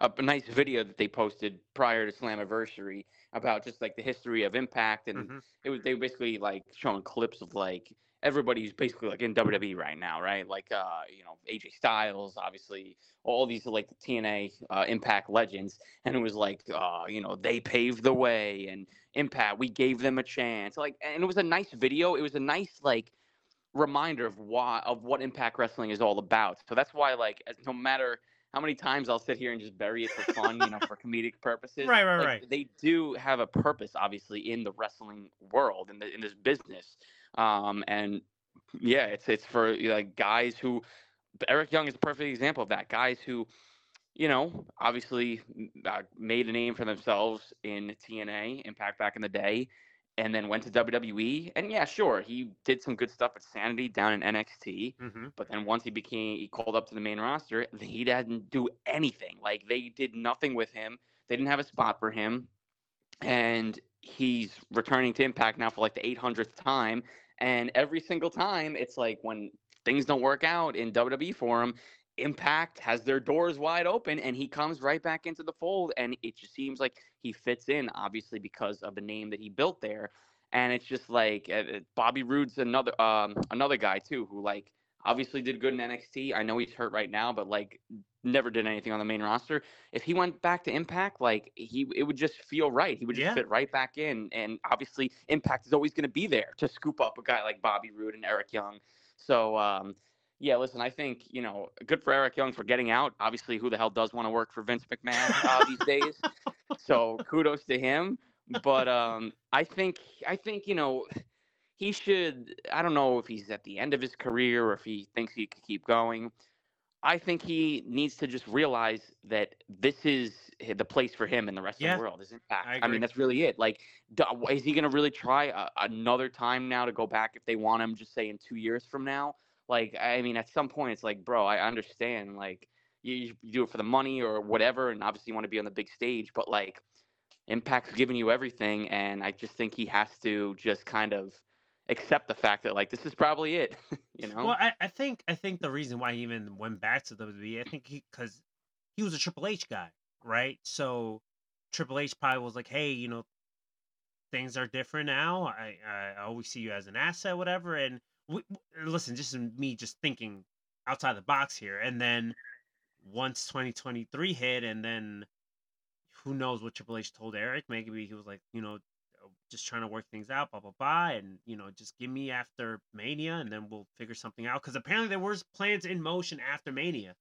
Speaker 5: a a nice video that they posted prior to Slammiversary about just like the history of Impact and
Speaker 4: Mhm.
Speaker 5: it was they were basically like showing clips of like everybody's basically like in WWE right now, right? Like uh, you know, AJ Styles, obviously, all these like the TNA uh, Impact legends, and it was like uh, you know, they paved the way and Impact, we gave them a chance. Like and it was a nice video. It was a nice like reminder of why of what Impact Wrestling is all about. So that's why like as, no matter how many times I'll sit here and just bury it for fun, you know, for comedic purposes.
Speaker 4: Right, right,
Speaker 5: like,
Speaker 4: right.
Speaker 5: They do have a purpose, obviously, in the wrestling world, in the in this business. Um, and yeah, it's it's for like guys who Eric Young is a perfect example of that. Guys who, you know, obviously uh, made a name for themselves in TNA Impact back in the day, and then went to WWE. And yeah, sure, he did some good stuff at Sanity down in NXT.
Speaker 4: hmm
Speaker 5: But then once he became, he called up to the main roster. He didn't do anything. Like they did nothing with him. They didn't have a spot for him, and he's returning to Impact now for like the 800th time. And every single time, it's like when things don't work out in WWE for him, Impact has their doors wide open, and he comes right back into the fold. And it just seems like he fits in, obviously because of the name that he built there. And it's just like uh, uh, Bobby Roode's another um, another guy too, who like obviously did good in NXT. I know he's hurt right now, but like never did anything on the main roster. If he went back to Impact, like he it would just feel right. He would just
Speaker 4: Yeah.
Speaker 5: fit right back in. And obviously Impact is always going to be there to scoop up a guy like Bobby Roode and Eric Young. So um yeah, listen, I think, you know, good for Eric Young for getting out. Obviously, who the hell does want to work for Vince McMahon uh, these days? So kudos to him. But um I think I think, you know, he should I don't know if he's at the end of his career or if he thinks he could keep going. I think he needs to just realize that this is the place for him in the rest
Speaker 4: Yeah, of the
Speaker 5: world is Impact.
Speaker 4: I
Speaker 5: I, mean, that's really it. Like, is he going to really try a, another time now to go back if they want him? Just say in two years from now. Like, I mean, at some point, it's like, bro, I understand. Like, you, you you do it for the money or whatever, and obviously you want to be on the big stage, but like, Impact's giving you everything, and I just think he has to just kind of accept the fact that like this is probably it. you know?
Speaker 4: Well, I, I think I think the reason why he even went back to WWE, I think he because he was a Triple H guy, right? So Triple H probably was like, hey, you know, things are different now. I I always see you as an asset, whatever. And we, listen, just me just thinking outside the box here, and then once 2023 hit, and then who knows what Triple H told Eric? Maybe he was like, you know, just trying to work things out, blah blah blah, and you know, just give me after Mania, and then we'll figure something out. Because apparently there was plans in motion after Mania,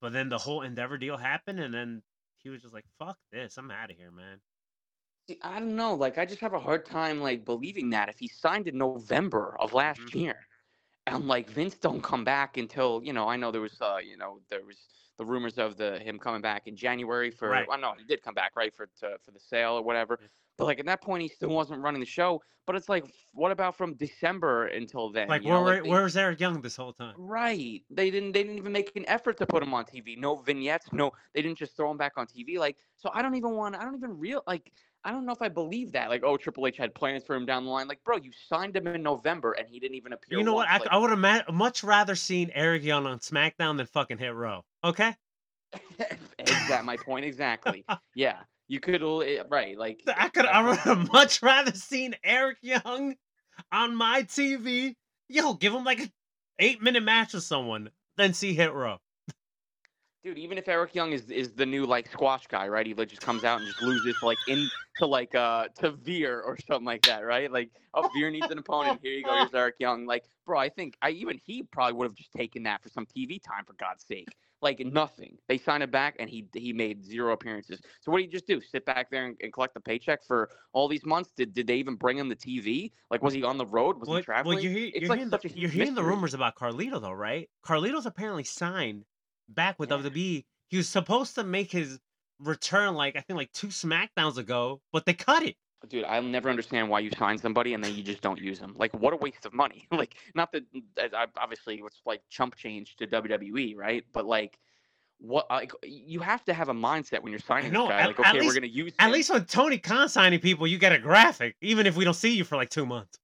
Speaker 4: but then the whole Endeavor deal happened, and then he was just like, "Fuck this, I'm out of here, man."
Speaker 5: See, I don't know. Like, I just have a hard time like believing that if he signed in November of last
Speaker 4: Mhm.
Speaker 5: year, and like Vince don't come back until you know. I know there was uh you know there was the rumors of the him coming back in January for.
Speaker 4: Right.
Speaker 5: I know he did come back right for to, for the sale or whatever. But like at that point, he still wasn't running the show. But it's like, what about from December until then?
Speaker 4: Like, where
Speaker 5: know,
Speaker 4: were
Speaker 5: they-
Speaker 4: where was Eric Young this whole time?
Speaker 5: Right. They didn't they didn't even make an effort to put him on TV. No vignettes, no they didn't just throw him back on TV. Like so I don't even want I don't even real like I don't know if I believe that. Like, oh, Triple H had plans for him down the line. Like, bro, you signed him in November and he didn't even appear.
Speaker 4: You know what? I,
Speaker 5: once.
Speaker 4: I would have ma- much rather seen Eric Young on SmackDown than fucking Hit Row. Okay,
Speaker 5: Like, exact my point exactly. Yeah. You could eh, right, like
Speaker 4: I could. I would have much rather seen Eric Young on my TV. Yo, give him like a eight minute match with someone than see Hit Row.
Speaker 5: Dude, even if Eric Young is is the new like squash guy, right? He like just comes out and just loses like into like uh to Veer or something like that, right? Like oh Veer needs an opponent. Here you go, here's Eric Young. Like, bro, I think I even he probably would have just taken that for some TV time for God's sake. Like nothing. They signed him back and he he made zero appearances. So what do you just do? Sit back there and, and collect the paycheck for all these months? Did did they even bring him the TV? Like was he on the road? Was
Speaker 4: Well,
Speaker 5: he traveling?
Speaker 4: well, you're, hear- you're
Speaker 5: like
Speaker 4: hearing, the, you're hearing the rumors about Carlito though, right? Carlito's apparently signed back with
Speaker 5: Yeah.
Speaker 4: WWE. He was supposed to make his return like I think like two SmackDowns ago, but they cut it.
Speaker 5: Dude, I'll never understand why you sign somebody and then you just don't use them. Like, what a waste of money. like, not that obviously it's like chump change to WWE, right? But like, what? Like, you have to have a mindset when you're signing
Speaker 4: know,
Speaker 5: this guy.
Speaker 4: at-
Speaker 5: like, okay,
Speaker 4: least-
Speaker 5: we're gonna use.
Speaker 4: At
Speaker 5: him.
Speaker 4: least when Tony Khan signing people, you get a graphic, even if we don't see you for like two months.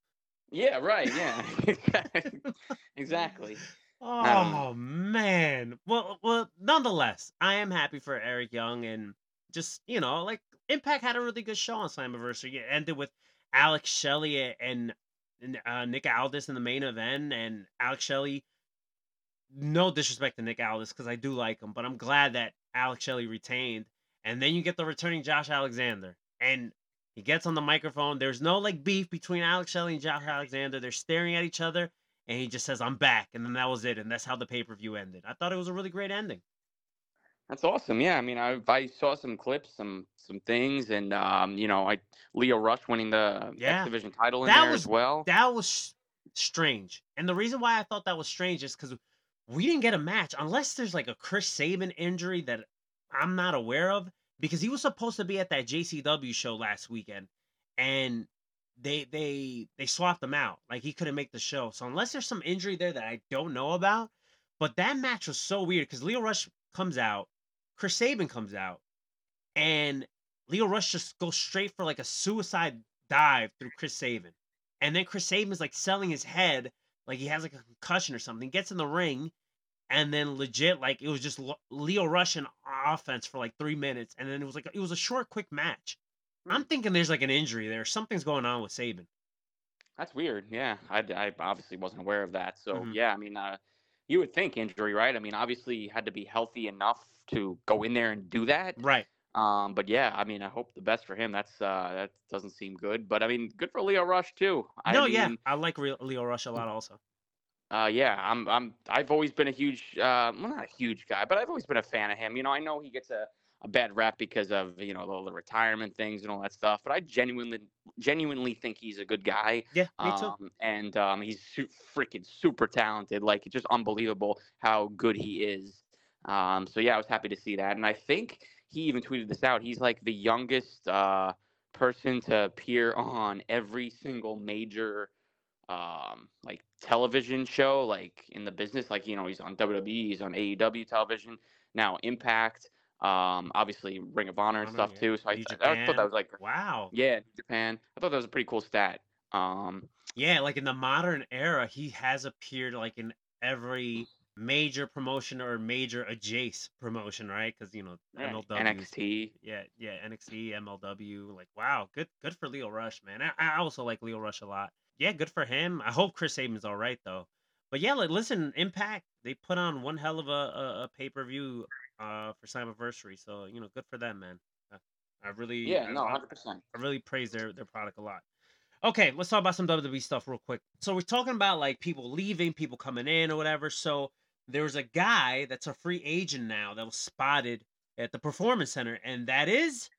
Speaker 5: Yeah, right. Yeah, exactly.
Speaker 4: Oh man. Well, well, nonetheless, I am happy for Eric Young and just you know, like Impact had a really good show on Slammiversary. It ended with Alex Shelley and, uh, Nick Aldis in the main event, and Alex Shelley. No disrespect to Nick Aldis because I do like him, but I'm glad that Alex Shelley retained. And then you get the returning Josh Alexander, and he gets on the microphone. There's no like beef between Alex Shelley and Josh Alexander. They're staring at each other, and he just says, "I'm back," and then that was it, and that's how the pay per view ended. I thought it was a really great ending.
Speaker 5: That's awesome. Yeah, I mean, I I saw some clips, some some things, and um, you know, I Lio Rush winning the
Speaker 4: Yeah.
Speaker 5: X Division title in
Speaker 4: That
Speaker 5: there
Speaker 4: was-
Speaker 5: as well.
Speaker 4: That was strange, and the reason why I thought that was strange is because we didn't get a match unless there's like a Chris Sabin injury that I'm not aware of, because he was supposed to be at that JCW show last weekend, and they they they swapped him out. Like he couldn't make the show. So unless there's some injury there that I don't know about, but that match was so weird because Lio Rush comes out, Chris Sabin comes out, and Lio Rush just goes straight for like a suicide dive through Chris Sabin. And then Chris Sabin is like selling his head, like he has like a concussion or something, gets in the ring, and then legit, like it was just Lio Rush in offense for like three minutes. And then it was like, it was a short, quick match. I'm thinking there's like an injury there. Something's going on with Sabin.
Speaker 5: That's weird. Yeah, I, I obviously wasn't aware of that. So
Speaker 4: Mhm.
Speaker 5: yeah, I mean, uh, you would think injury, right? I mean, obviously he had to be healthy enough to go in there and do that.
Speaker 4: Right.
Speaker 5: Um, but yeah, I mean, I hope the best for him. That's uh, that doesn't seem good, but I mean, good for Lio Rush too. I
Speaker 4: no,
Speaker 5: mean,
Speaker 4: yeah. I like Lio Rush a lot also.
Speaker 5: Uh, yeah, I'm, I'm, I've always been a huge, uh, well, not a huge guy, but I've always been a fan of him. You know, I know he gets a, a bad rap because of you know all the retirement things and all that stuff, but I genuinely, genuinely think he's a good guy.
Speaker 4: Yeah, me too.
Speaker 5: Um, and um, he's su- freaking super talented. Like it's just unbelievable how good he is. Um, so yeah, I was happy to see that, and I think he even tweeted this out. He's like the youngest uh, person to appear on every single major um, like television show, like in the business. Like you know, he's on WWE, he's on AEW television now, Impact, um, obviously Ring of Honor and
Speaker 4: Honor,
Speaker 5: stuff
Speaker 4: yeah.
Speaker 5: too. So I,
Speaker 4: New
Speaker 5: I thought that was like
Speaker 4: Wow.
Speaker 5: yeah, Japan. I thought that was a pretty cool stat. Um,
Speaker 4: Yeah, like in the modern era, he has appeared like in every major promotion or major adjacent promotion, right? Because you know
Speaker 5: yeah,
Speaker 4: MLW,
Speaker 5: NXT.
Speaker 4: yeah, yeah, NXT, MLW. Like, wow, good, good for Lio Rush, man. I, I also like Lio Rush a lot. Yeah, good for him. I hope Chris Sabin's all right though. But yeah, like, listen, Impact they put on one hell of a a, a pay per view uh for Slammiversary, so you know, good for them, man. I, I really,
Speaker 5: Yeah,
Speaker 4: I-
Speaker 5: no, hundred percent.
Speaker 4: I really praise their their product a lot. Okay, let's talk about some WWE stuff real quick. So we're talking about like people leaving, people coming in or whatever. So there's a guy that's a free agent now that was spotted at the Performance Center, and that is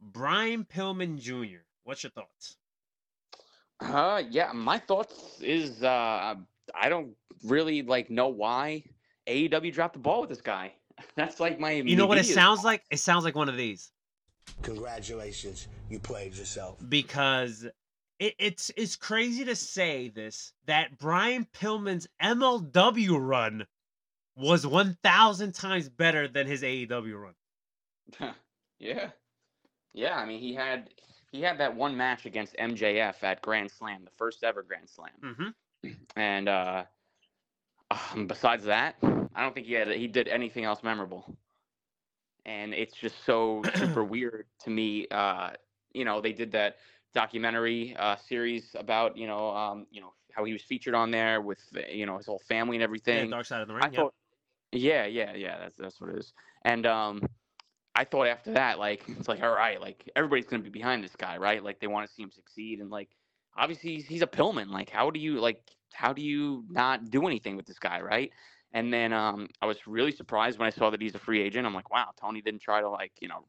Speaker 4: Brian Pillman Jr. What's your thoughts?
Speaker 5: Uh, yeah, my thoughts is uh, I don't really like know why AEW dropped the ball with this guy. That's like my.
Speaker 4: You know what it sounds like? It sounds like one of these
Speaker 1: Congratulations, you played yourself.
Speaker 4: because it, it's it's crazy to say this that Brian Pillman's MLW run was 1,000 times better than his AEW run.
Speaker 5: yeah, yeah. I mean, he had he had that one match against MJF at Grand Slam, the first ever Grand Slam,
Speaker 4: Mm-hmm.
Speaker 5: and uh, um, besides that, I don't think he had he did anything else memorable. And it's just so super weird to me. Uh, you know, they did that documentary uh, series about you know um, you know how he was featured on there with you know his whole family and
Speaker 4: Yeah,
Speaker 5: everything.
Speaker 4: Dark Side of the Ring.
Speaker 5: I
Speaker 4: yeah.
Speaker 5: thought, yeah, yeah, yeah. That's that's what it is. And um, I thought after that, like it's like all right, like everybody's gonna be behind this guy, right? Like they want to see him succeed, and like obviously he's, he's a Pillman. Like how do you like how do you not do anything with this guy, right? And then um, I was really surprised when I saw that he's a free agent. I'm like, wow, Tony didn't try to like you know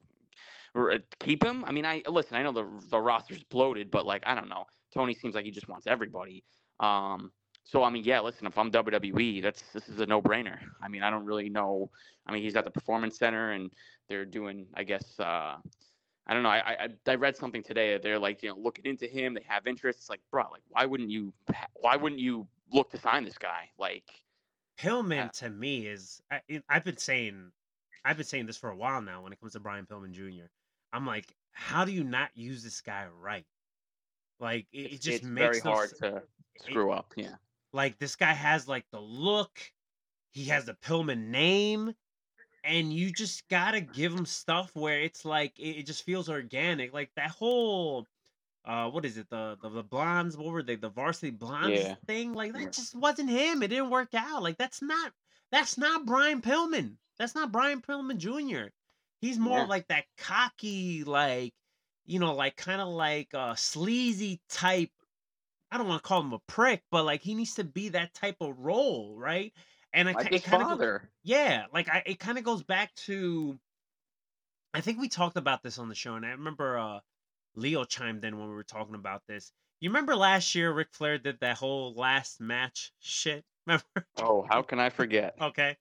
Speaker 5: keep him. I mean, I listen. I know the the roster's bloated, but like I don't know. Tony seems like he just wants everybody. Um, so I mean, yeah. Listen, if I'm WWE, that's this is a no brainer. I mean, I don't really know. I mean, he's at the Performance Center, and they're doing, I guess. Uh, I don't know. I, I I read something today. that They're like, you know, looking into him. They have interest. It's like, bro, like, why wouldn't you? Why wouldn't you look to sign this guy? Like,
Speaker 4: Pillman
Speaker 5: Yeah.
Speaker 4: to me is I, I've been saying I've been saying this for a while now when it comes to Brian Pillman Jr. I'm like, how do you not use this guy right? Like it, it just
Speaker 5: it's
Speaker 4: makes
Speaker 5: very
Speaker 4: no
Speaker 5: hard to
Speaker 4: it-
Speaker 5: screw up. Yeah.
Speaker 4: Like this guy has like the look, he has the Pillman name, and you just gotta give him stuff where it's like it, it just feels organic. Like that whole uh what is it, the the, the blondes, what were they, the varsity blondes
Speaker 5: Yeah.
Speaker 4: thing? Like that just wasn't him. It didn't work out. Like that's not that's not Brian Pillman. That's not Brian Pillman Jr. He's more
Speaker 5: Yeah.
Speaker 4: like that cocky, like, you know, like kind of like uh sleazy type I don't want to call him a prick, but like he needs to be that type of role, right? And it,
Speaker 5: Like
Speaker 4: it kind of
Speaker 5: father.
Speaker 4: yeah, like I it kind of goes back to I think we talked about this on the show, and I remember uh Leo chimed in when we were talking about this. You remember last year Ric Flair did that whole last match shit? Remember?
Speaker 5: Oh, how can I forget?
Speaker 4: Okay.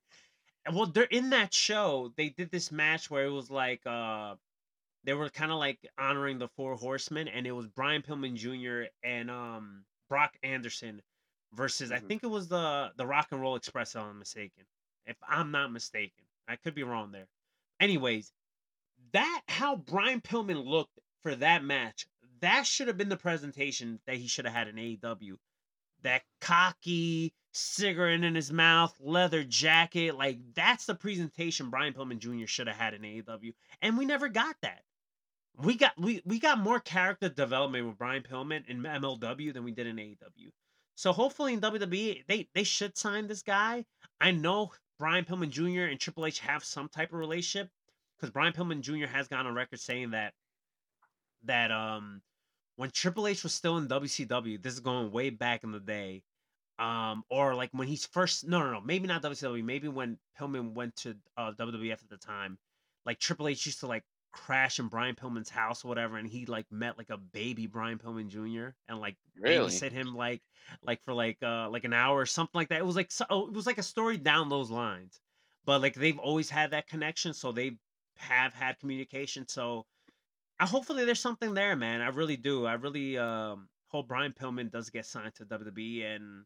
Speaker 4: Well, they're in that show. They did this match where it was like uh they were kind of like honoring the four horsemen, and it was Brian Pillman Jr. and um Brock Anderson versus I
Speaker 5: Mhm.
Speaker 4: think it was the the Rock and Roll Express. If I'm mistaken. If I'm not mistaken, I could be wrong there. Anyways, that how Brian Pillman looked for that match. That should have been the presentation that he should have had in AEW that cocky cigarette in his mouth, leather jacket. Like that's the presentation Brian Pillman Jr. should have had in AEW, and we never got that. We got we we got more character development with Brian Pillman in MLW than we did in AEW. So hopefully in WWE they they should sign this guy. I know Brian Pillman Jr. and Triple H have some type of relationship because Brian Pillman Jr. has gone on record saying that that um when Triple H was still in WCW, this is going way back in the day, um, or like when he's first no no no maybe not WCW, maybe when Pillman went to uh, WWF at the time, like Triple H used to like crash in Brian Pillman's house or whatever, and he like met like a baby Brian Pillman Jr. and like
Speaker 5: Really?
Speaker 4: babysit him like like for like uh like an hour or something like that. It was like so, oh, it was like a story down those lines, but like they've always had that connection, so they have had communication. So, I hopefully there's something there, man. I really do. I really um, hope Brian Pillman does get signed to WWE, and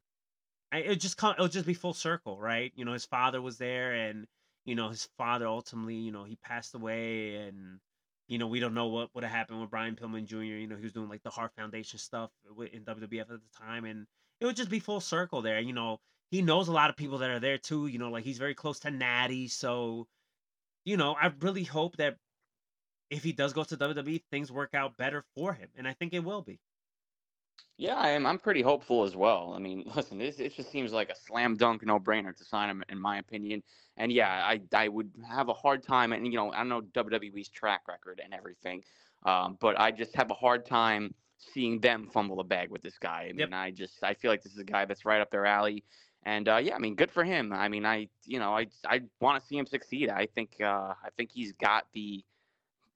Speaker 4: I, it just come. It'll just be full circle, right? You know, his father was there, and you know, his father ultimately, you know, he passed away, and you know, we don't know what would have happened with Brian Pillman Jr. You know, he was doing like the Heart Foundation stuff in WWF at the time, and it would just be full circle there. You know, he knows a lot of people that are there too. You know, like he's very close to Natty, so you know, I really hope that if he does go to WWE, things work out better for him, and I think it will be.
Speaker 5: Yeah, I am. I'm pretty hopeful as well. I mean, listen, this it just seems like a slam dunk, no brainer to sign him, in my opinion. And yeah, I I would have a hard time, and you know, I don't know WWE's track record and everything, um, but I just have a hard time seeing them fumble the bag with this guy. I mean,
Speaker 4: Yep.
Speaker 5: I just I feel like this is a guy that's right up their alley. And uh, yeah, I mean, good for him. I mean, I you know I I want to see him succeed. I think uh, I think he's got the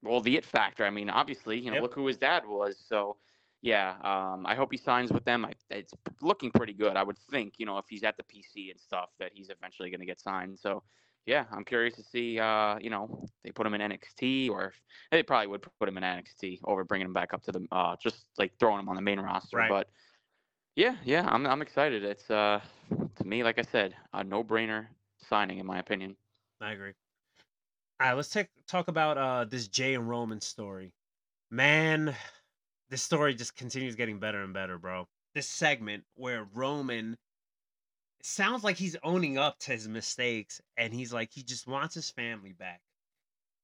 Speaker 5: well the it factor. I mean, obviously, you know,
Speaker 4: Yep.
Speaker 5: look who his dad was. So yeah, um, I hope he signs with them. I, it's looking pretty good. I would think, you know, if he's at the PC and stuff, that he's eventually going to get signed. So, yeah, I'm curious to see, uh, you know, they put him in NXT, or they probably would put him in NXT over bringing him back up to the, uh, just like throwing him on the main roster.
Speaker 4: Right.
Speaker 5: But yeah, yeah, I'm, I'm excited. It's uh, to me, like I said, a no-brainer signing in my opinion.
Speaker 4: I agree. All right, let's take talk about uh this Jey and Roman story. Man, this story just continues getting better and better, bro. This segment where Roman sounds like he's owning up to his mistakes and he's like he just wants his family back.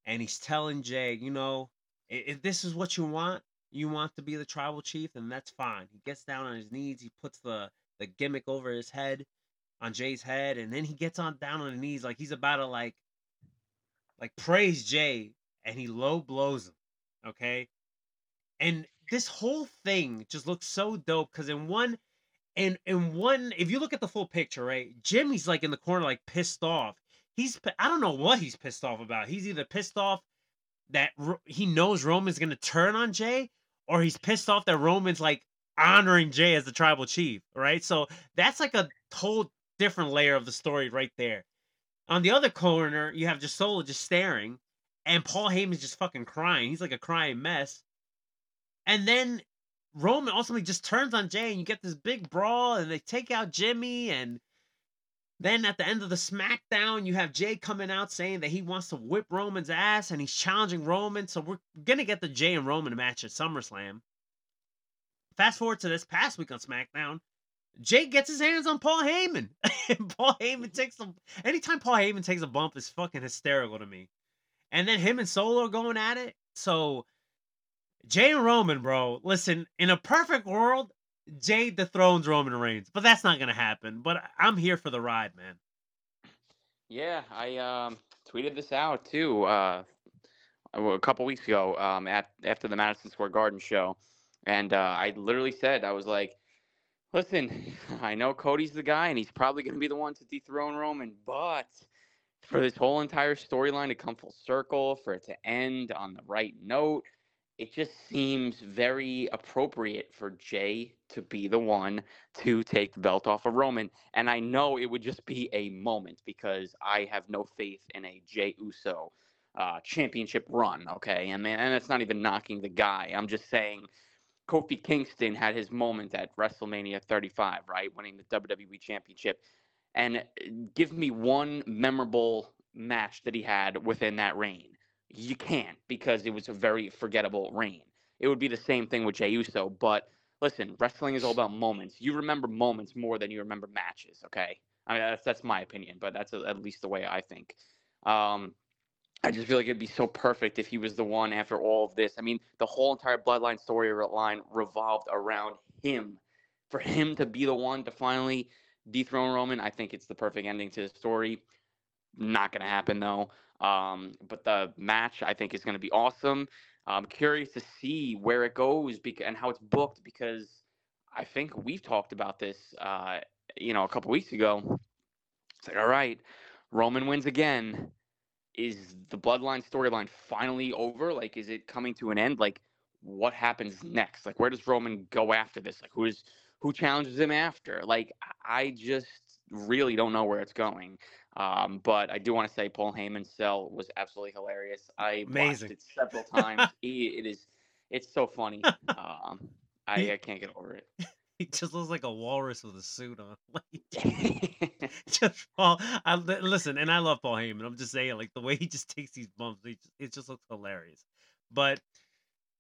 Speaker 4: And he's telling Jey, you know, if this is what you want, you want to be the tribal chief, then that's fine. He gets down on his knees, he puts the the gimmick over his head, on Jey's head, and then he gets on down on his knees like he's about to like like praise Jey, and he low blows him. Okay, and this whole thing just looks so dope because in one and in one if you look at the full picture right jimmy's like in the corner like pissed off. He's i don't know what he's pissed off about. He's either pissed off that he knows roman's gonna turn on jey or he's pissed off that roman's like honoring jey as the tribal chief right? So that's like a whole different layer of the story right there. On the other corner you have just solo just staring and paul heyman's just fucking crying. He's like a crying mess and then Roman ultimately just turns on Jey, and you get this big brawl, and they take out Jimmy. And then at the end of the SmackDown, you have Jey coming out saying that he wants to whip Roman's ass, and he's challenging Roman. So we're gonna get the Jey and Roman match at SummerSlam. Fast forward to this past week on SmackDown, Jey gets his hands on Paul Heyman, and Paul Heyman takes a. Anytime Paul Heyman takes a bump, is fucking hysterical to me. And then him and Solo are going at it. So Jey Roman, bro. Listen, in a perfect world, Jey dethrones Roman Reigns, but that's not gonna happen. But I'm here for the ride, man.
Speaker 5: Yeah, I um, tweeted this out too uh, a couple weeks ago um, at after the Madison Square Garden show, and uh, I literally said I was like, "Listen, I know Cody's the guy, and he's probably to be the one to dethrone Roman, but for this whole entire storyline to come full circle, for it to end on the right note, it just seems very appropriate for Jey to be the one to take the belt off of Roman. And I know it would just be a moment because I have no faith in a Jey Uso uh, championship run. Okay, and man, and it's not even knocking the guy. I'm just saying. Kofi Kingston had his moment at WrestleMania 35, right, winning the WWE Championship, and uh, give me one memorable match that he had within that reign. You can't because it was a very forgettable reign. It would be the same thing with Jey Uso, but listen, wrestling is all about moments. You remember moments more than you remember matches. Okay, I mean that's that's my opinion, but that's at least the way I think. Um, I just feel like it'd be so perfect if he was the one after all of this. I mean, the whole entire Bloodline storyline revolved around him. For him to be the one to finally dethrone Roman, I think it's the perfect ending to the story. Not to happen though. Um, but the match I think is going to be awesome. I'm curious to see where it goes and how it's booked because I think we've talked about this, uh, you know, a couple weeks ago. It's like, all right, Roman wins again. Is the bloodline storyline finally over? Like, is it coming to an end? Like, what happens next? Like, where does Roman go after this? Like, who is who challenges him after? Like, I just really don't know where it's going. Um, but I do want to say Paul Heyman's sell was absolutely hilarious. I
Speaker 4: Amazing.
Speaker 5: watched it several times. he, it is, it's so funny. Um, I, I can't get over it.
Speaker 4: He just looks like a walrus with a suit on. Like, just Paul. I listen, and I love Paul Heyman. I'm just saying, like the way he just takes these bumps, he just, it just looks hilarious. But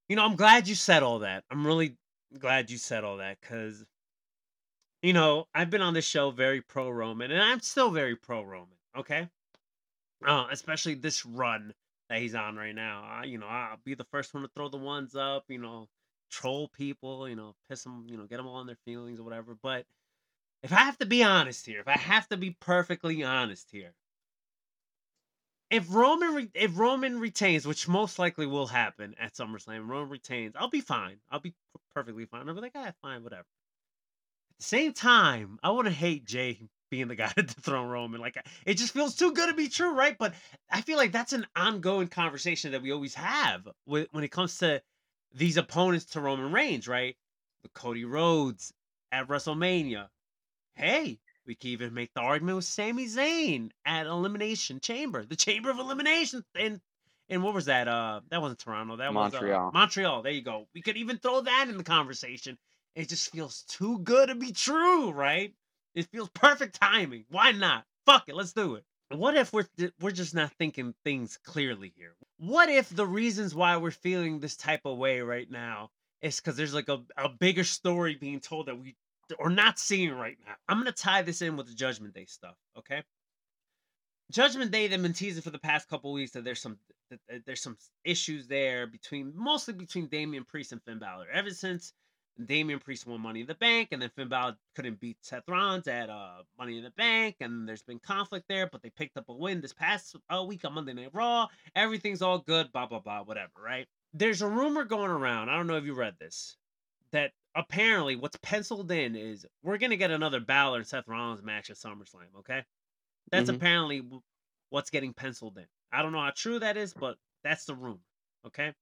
Speaker 4: you know, I'm glad you said all that. I'm really glad you said all that because you know I've been on this show very pro Roman, and I'm still very pro Roman. Okay, uh, especially this run that he's on right now. I, you know, I'll be the first one to throw the ones up. You know, troll people. You know, piss them. You know, get them all in their feelings or whatever. But if I have to be honest here, if I have to be perfectly honest here, if Roman re- if Roman retains, which most likely will happen at SummerSlam, Roman retains, I'll be fine. I'll be p- perfectly fine. I'll be like, ah, fine, whatever. The same time, I want to hate Jey being the guy to dethrone Roman. Like, it just feels too good to be true, right? But I feel like that's an ongoing conversation that we always have with, when it comes to these opponents to Roman Reigns, right? With Cody Rhodes at WrestleMania. Hey, we can even make the argument with Sami Zayn at Elimination Chamber, the Chamber of Elimination. And and what was that? Uh, that wasn't Toronto. That was
Speaker 5: Montreal.
Speaker 4: uh, Montreal. There you go. We could even throw that in the conversation. It just feels too good to be true, right? It feels perfect timing. Why not? Fuck it, let's do it. What if we're we're just not thinking things clearly here? What if the reasons why we're feeling this type of way right now is because there's like a, a bigger story being told that we are not seeing right now? I'm gonna tie this in with the Judgment Day stuff, okay? Judgment Day, they've been teasing for the past couple weeks that there's some that there's some issues there between mostly between Damian Priest and Finn Balor. Ever since Damian Priest won Money in the Bank, and then Finn Balor couldn't beat Seth Rollins at uh, Money in the Bank, and there's been conflict there, but they picked up a win this past uh, week on Monday Night Raw. Everything's all good, blah blah blah, whatever, right? There's a rumor going around. I don't know if you read this that apparently what's penciled in is we're gonna get another Balor and Seth Rollins match at SummerSlam. Okay, that's
Speaker 5: Mhm.
Speaker 4: apparently what's getting penciled in. I don't know how true that is, but that's the rumor. Okay,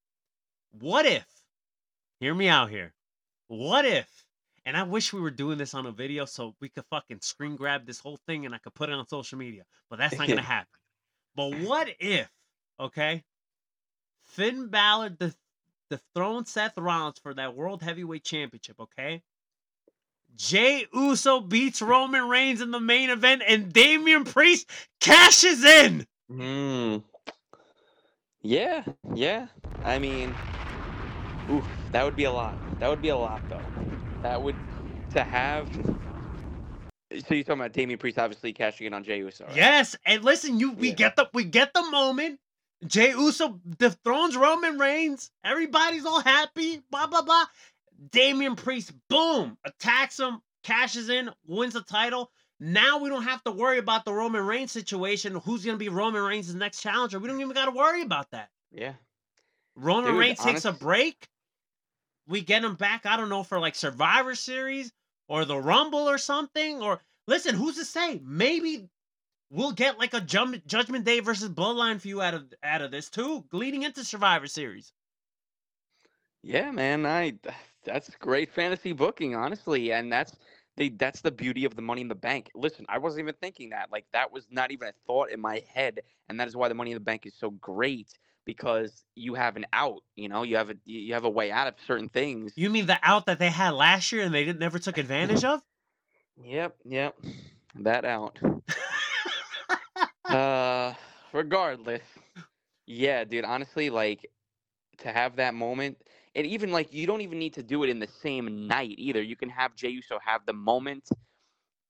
Speaker 4: what if? Hear me out here. What if? And I wish we were doing this on a video so we could fucking screen grab this whole thing and I could put it on social media. But that's not gonna happen. But what if? Okay, Finn Balor the dethrone Seth Rollins for that World Heavyweight Championship, okay? Jey Uso beats Roman Reigns in the main event and Damian Priest cashes in.
Speaker 5: Hmm. Yeah, yeah. I mean, oof, that would be a lot. That would be a lot, though. That would to have. So you're talking about Damian Priest obviously cashing in on Jey Uso. right?
Speaker 4: Yes, and listen, you we
Speaker 5: Yeah.
Speaker 4: get the we get the moment. Jey Uso dethrones Roman Reigns. Everybody's all happy. Blah blah blah. Damian Priest, boom, attacks him, cashes in, wins the title. Now we don't have to worry about the Roman Reigns situation. Who's gonna be Roman Reigns' next challenger? We don't even got to worry about that.
Speaker 5: Yeah.
Speaker 4: Roman Reigns takes a break. We get him back. I don't know for like Survivor Series or the Rumble or something. Or listen, who's to say? Maybe we'll get like a Jum- Judgment Day versus Bloodline feud out of out of this too, leading into Survivor Series.
Speaker 5: Yeah, man. I that's great fantasy booking, honestly, and that's the that's the beauty of the Money in the Bank. Listen, I wasn't even thinking that. Like that was not even a thought in my head, and that is why the Money in the Bank is so great because you have an out. You know, you have a you have a way out of certain things.
Speaker 4: You mean the out that they had last year and they didn't never took advantage of?
Speaker 5: Yep, yep, that out. uh, regardless, yeah, dude. Honestly, like to have that moment, and even like you don't even need to do it in the same night either. You can have Jey Uso have the moment,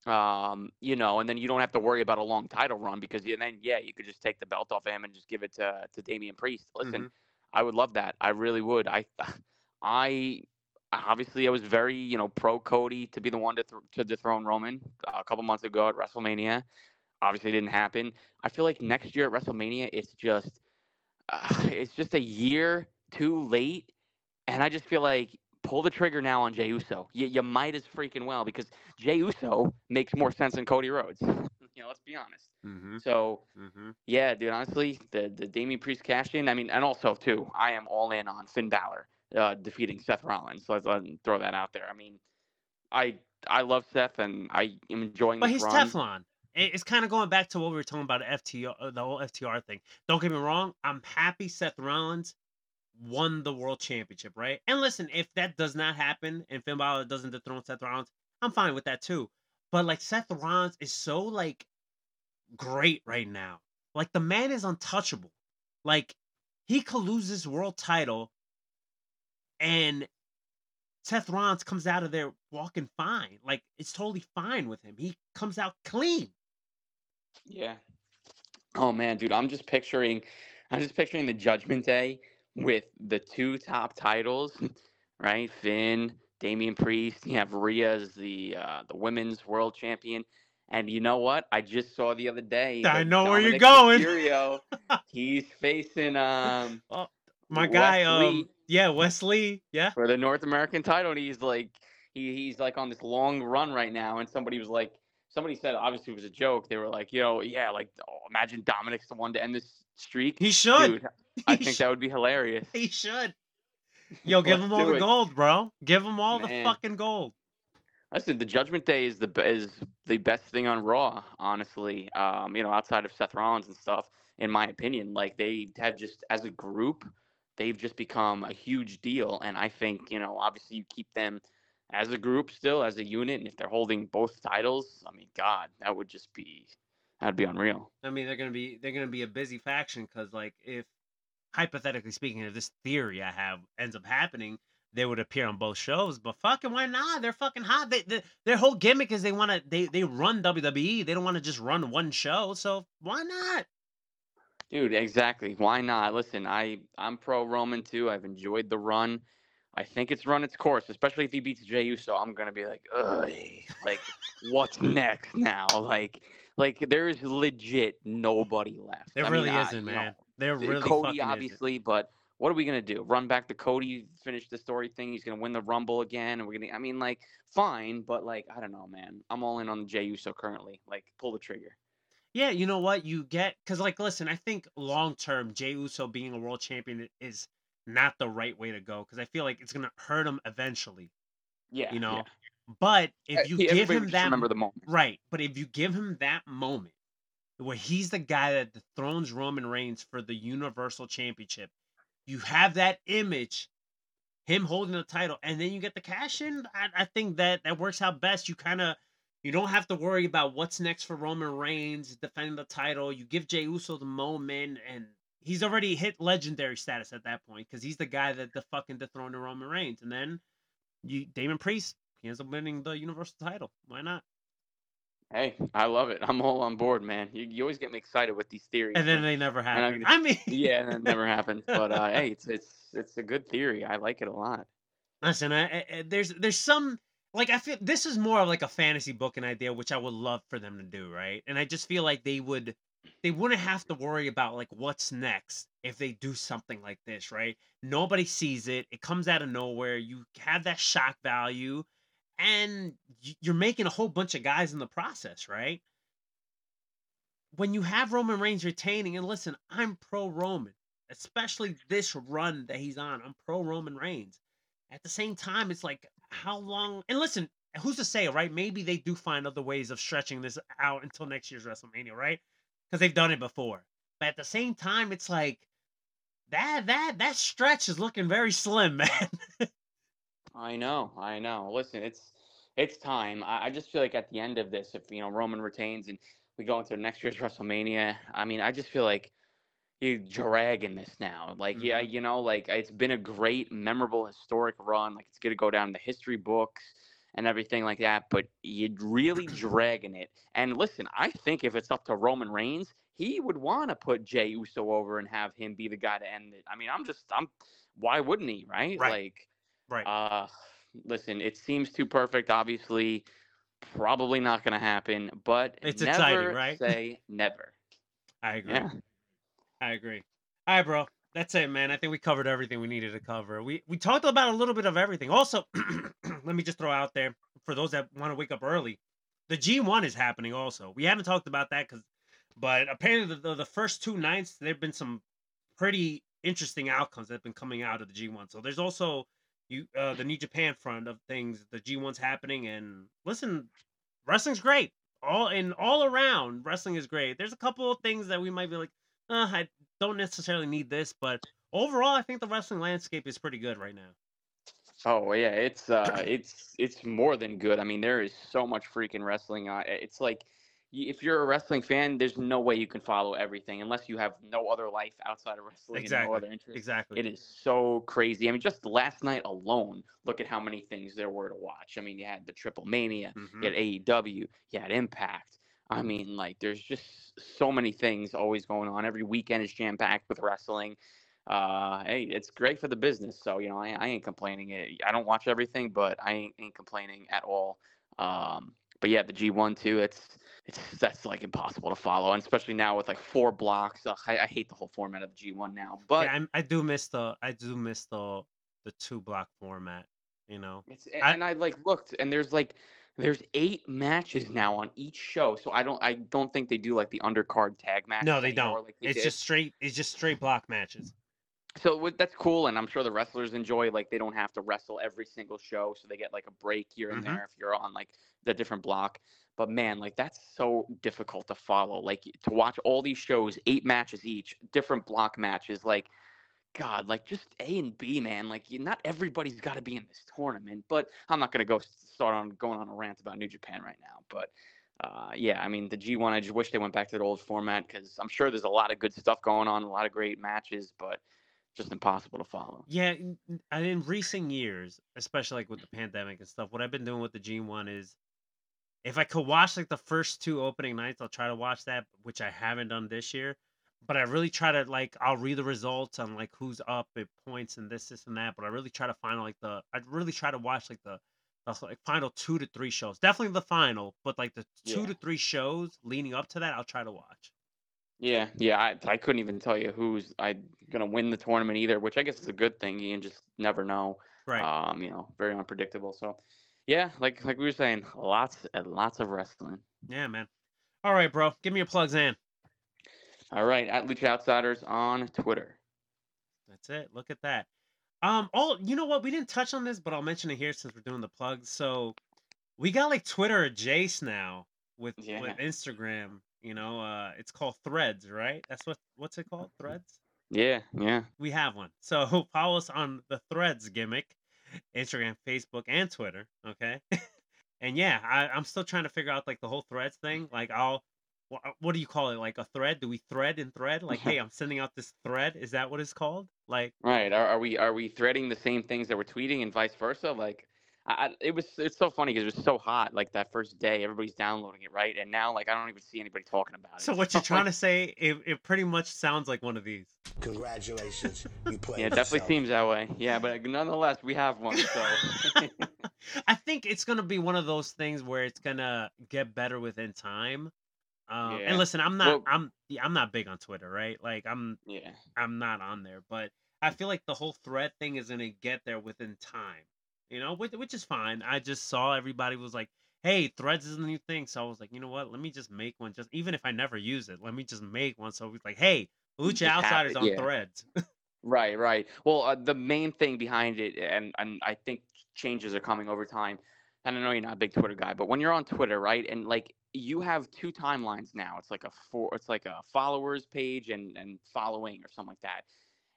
Speaker 5: um, you know, and then you don't have to worry about a long title run because you, then yeah, you could just take the belt off of him and just give it to to Damian Priest. Listen, I would love that. I really would. I, I obviously I was very you know pro Cody to be the one to th- to dethrone Roman a couple months ago at WrestleMania. Obviously, it didn't happen. I feel like next year at WrestleMania, it's just uh, it's just a year too late, and I just feel like pull the trigger now on Jey Uso. You, you might as freaking well because Jey Uso makes more sense than Cody Rhodes. you know, let's be honest.
Speaker 4: Mm-hmm.
Speaker 5: So
Speaker 4: Mm-hmm.
Speaker 5: yeah, dude. Honestly, the the Damian Priest cash in. I mean, and also too, I am all in on Finn Balor uh, defeating Seth Rollins. So let's, let's throw that out there. I mean, I I love Seth and I am enjoying
Speaker 4: But he's
Speaker 5: run.
Speaker 4: Teflon. It's kind of going back to what we were talking about FTR, uh, the whole FTR thing. Don't get me wrong. I'm happy Seth Rollins won the world championship, right? And listen, if that does not happen and Finn Balor doesn't dethrone Seth Rollins, I'm fine with that too. But like Seth Rollins is so like great right now. Like the man is untouchable. Like he could lose his world title and Seth Rollins comes out of there walking fine. Like it's totally fine with him. He comes out clean.
Speaker 5: Yeah. Oh man, dude, I'm just picturing I'm just picturing the judgment day with the two top titles, right? Finn, Damian Priest, you have Rhea as the uh, the women's world champion. And you know what? I just saw the other day.
Speaker 4: I
Speaker 5: that
Speaker 4: know where you're going.
Speaker 5: Mysterio, he's facing um oh,
Speaker 4: My guy,
Speaker 5: Wes Lee
Speaker 4: um, yeah, Wes Lee, yeah.
Speaker 5: for the North American title, and he's like he he's like on this long run right now. And somebody was like, somebody said obviously it was a joke. They were like, you know, yeah, like oh, imagine Dominik's the one to end this streak.
Speaker 4: He should.
Speaker 5: Dude, I think that would be hilarious.
Speaker 4: He should. Yo, give
Speaker 5: Let's
Speaker 4: him all the
Speaker 5: it.
Speaker 4: gold, bro. Give him all
Speaker 5: Man.
Speaker 4: the fucking gold.
Speaker 5: Listen, the Judgment Day is the be- is the best thing on Raw, honestly. Um, you know, outside of Seth Rollins and stuff, in my opinion, like they have just as a group, they've just become a huge deal. And I think you know, obviously, you keep them as a group still as a unit, and if they're holding both titles, I mean, God, that would just be that'd be unreal.
Speaker 4: I mean, they're gonna be they're gonna be a busy faction because, like, if hypothetically speaking, if this theory I have ends up happening, they would appear on both shows. But fucking why not? They're fucking hot. They, they their whole gimmick is they want to they they run WWE. They don't want to just run one show. So why not?
Speaker 5: Dude, exactly. Why not? Listen, I I'm pro Roman too. I've enjoyed the run. I think it's run its course, especially if he beats Jey Uso. I'm gonna be like, ugh, like what's next now? Like, like there is legit nobody left.
Speaker 4: There
Speaker 5: I
Speaker 4: really
Speaker 5: mean,
Speaker 4: isn't,
Speaker 5: you know, uh,
Speaker 4: really
Speaker 5: Cody obviously, but what are we gonna do? Run back to Cody, finish the story thing. He's gonna win the Rumble again, and we're gonna. I mean, like, fine, but like, I don't know, man. I'm all in on the Jey Uso currently. Like, pull the trigger.
Speaker 4: Yeah, you know what? You get because, like, listen, I think long term, Jey Uso being a world champion is not the right way to go because I feel like it's gonna hurt him eventually.
Speaker 5: Yeah,
Speaker 4: You know,
Speaker 5: yeah.
Speaker 4: but if you
Speaker 5: he-
Speaker 4: give him that
Speaker 5: remember the moment.
Speaker 4: right, but if you give him that moment where he's the guy that dethrones Roman Reigns for the Universal Championship, you have that image, him holding the title, and then you get the cash in. I, I think that that works out best. You kind of you don't have to worry about what's next for Roman Reigns defending the title. You give Jey Uso the moment, and he's already hit legendary status at that point because he's the guy that the fucking dethroned Roman Reigns, and then you Damian Priest he ends up winning the Universal title. Why not?
Speaker 5: Hey, I love it. I'm all on board, man. You, you always get me excited with these theories.
Speaker 4: And then they never happen.
Speaker 5: gonna-
Speaker 4: I mean,
Speaker 5: yeah, that never happens. But uh, hey, it's it's it's a good theory. I like it a lot.
Speaker 4: Listen, I, I, I- there's there's some like I feel this is more of like a fantasy book and idea, which I would love for them to do, right? And I just feel like they would they wouldn't have to worry about like what's next if they do something like this, right? Nobody sees it. It comes out of nowhere. You have that shock value, and you're making a whole bunch of guys in the process, right? When you have Roman Reigns retaining, and listen, I'm pro Roman, especially this run that he's on. I'm pro Roman Reigns. At the same time, it's like how long? And listen, who's to say, right? Maybe they do find other ways of stretching this out until next year's WrestleMania, right? Because they've done it before. But at the same time, it's like that that that stretch is looking very slim, man.
Speaker 5: I know, I know. Listen, it's it's time. I, I just feel like at the end of this, if you know Roman retains and we go into next year's WrestleMania, I mean, I just feel like you're dragging this now. Like, yeah, mm-hmm. you know, like it's been a great, memorable, historic run. Like it's gonna go down in the history books and everything like that. But you're really dragging it. And listen, I think if it's up to Roman Reigns, he would want to put Jey Uso over and have him be the guy to end it. I mean, I'm just, I'm. Why wouldn't he? Right?
Speaker 4: Right.
Speaker 5: Like.
Speaker 4: Right.
Speaker 5: Uh, listen, it seems too perfect. Obviously, probably not going to happen. But
Speaker 4: It's
Speaker 5: never
Speaker 4: exciting, right?
Speaker 5: say never.
Speaker 4: I agree.
Speaker 5: Yeah.
Speaker 4: I agree. All right, bro. That's it, man. I think we covered everything we needed to cover. We we talked about a little bit of everything. Also, let me just throw out there for those that want to wake up early, the G1 is happening. Also, we haven't talked about that because, but apparently the, the the first two nights there've been some pretty interesting outcomes that have been coming out of the G1. So there's also you uh the New Japan front of things, the G1's happening and listen, wrestling's great. All and all around, wrestling is great. There's a couple of things that we might be like, uh, I don't necessarily need this, but overall I think the wrestling landscape is pretty good right now.
Speaker 5: Oh yeah, it's uh, it's it's more than good. I mean, there is so much freaking wrestling. Uh, it's like if you're a wrestling fan, there's no way you can follow everything unless you have no other life outside of wrestling and
Speaker 4: Exactly.
Speaker 5: no other interest.
Speaker 4: Exactly.
Speaker 5: It is so crazy. I mean, just last night alone, look at how many things there were to watch. I mean, you had the TripleMania,
Speaker 4: Mhm.
Speaker 5: you had AEW, you had Impact. I mean, like, there's just so many things always going on. Every weekend is jam packed with wrestling. Uh, hey, it's great for the business. So, you know, I, I ain't complaining. I don't watch everything, but I ain't, ain't complaining at all. Um, but yeah, the G1 too. It's that's like impossible to follow, and especially now with like four blocks. Ugh, I, I hate the whole format of G1 now. But
Speaker 4: yeah, I do miss the I do miss the the two block format. You know,
Speaker 5: It's,
Speaker 4: I-
Speaker 5: and I like looked, and there's like there's eight matches now on each show. So I don't I don't think they do like the undercard tag match.
Speaker 4: no, they don't.
Speaker 5: Like they
Speaker 4: It's
Speaker 5: did.
Speaker 4: just straight. It's just straight block matches.
Speaker 5: So that's cool, and I'm sure the wrestlers enjoy like they don't have to wrestle every single show, so they get like a break here and
Speaker 4: Mhm.
Speaker 5: there if you're on like the different block. But man, like that's so difficult to follow. Like to watch all these shows, eight matches each, different block matches, like. God, like just A and B, man. Like, you, not everybody's got to be in this tournament. But I'm not gonna go start on going on a rant about New Japan right now. But uh, yeah, I mean the G1. I just wish they went back to the old format because I'm sure there's a lot of good stuff going on, a lot of great matches, but just impossible to follow.
Speaker 4: Yeah, and in recent years, especially like with the pandemic and stuff, what I've been doing with the G1 is if I could watch like the first two opening nights, I'll try to watch that, which I haven't done this year. But I really try to like I'll read the results on like who's up at points and this, this, and that. But I really try to find like the I'd really try to watch like the the like final two to three shows. Definitely the final, but like the two
Speaker 5: Yeah.
Speaker 4: to three shows leading up to that, I'll try to watch.
Speaker 5: Yeah, yeah. I, I couldn't even tell you who's I gonna win the tournament either, which I guess is a good thing. You just never know.
Speaker 4: Right.
Speaker 5: Um, you know, very unpredictable. So, yeah, like like we were saying, lots and lots of wrestling.
Speaker 4: yeah, man. All right, bro. Give me your plugs in.
Speaker 5: All right, at Lucha Outsiders on Twitter.
Speaker 4: That's it. Look at that. Um, oh, you know what? We didn't touch on this, but I'll mention it here since we're doing the plugs. So we got like Twitter Jace now with with Instagram. You know, uh, it's called Threads, right? That's what what's it called? Threads.
Speaker 5: Yeah, yeah.
Speaker 4: We have one. So follow us on the Threads gimmick, Instagram, Facebook, and Twitter. Okay. and yeah, I, I'm still trying to figure out like the whole Threads thing. Like, I'll. wha- What do you call it? Like a thread? Do we thread and thread? Like, hey, I'm sending out this thread. Is that what it's called? Like,
Speaker 5: Right. Are, are we are we threading the same things that we're tweeting and vice versa? Like, I, I- it was it's so funny because it was so hot. Like that first day, everybody's downloading it, right? And now, like, I don't even see anybody talking about it.
Speaker 4: So what you're trying to say, it, it pretty much sounds like one of these.
Speaker 1: Congratulations, you played
Speaker 5: Yeah, it definitely seems that way. Yeah, but nonetheless, we have one. So
Speaker 4: I think it's gonna be one of those things where it's gonna get better within time. Um,
Speaker 5: Yeah.
Speaker 4: And listen, I'm not,
Speaker 5: Well-
Speaker 4: I'm, yeah, I'm not big on Twitter, right? Like, I'm,
Speaker 5: yeah,
Speaker 4: I'm not on there, but I feel like the whole thread thing is gonna get there within time. You know, which, which is fine. I just saw everybody was like, "Hey, Threads is the new thing," so I was like, you know what? Let me just make one. Just even if I never use it, let me just make one. So it's like, "Hey, Lucha Outsiders on
Speaker 5: yeah.
Speaker 4: Threads."
Speaker 5: right, right. Well, uh, the main thing behind it, and and I think changes are coming over time. And I know you're not a big Twitter guy, but when you're on Twitter, right, and like you have two timelines now. It's like a four, it's like a followers page and and following or something like that,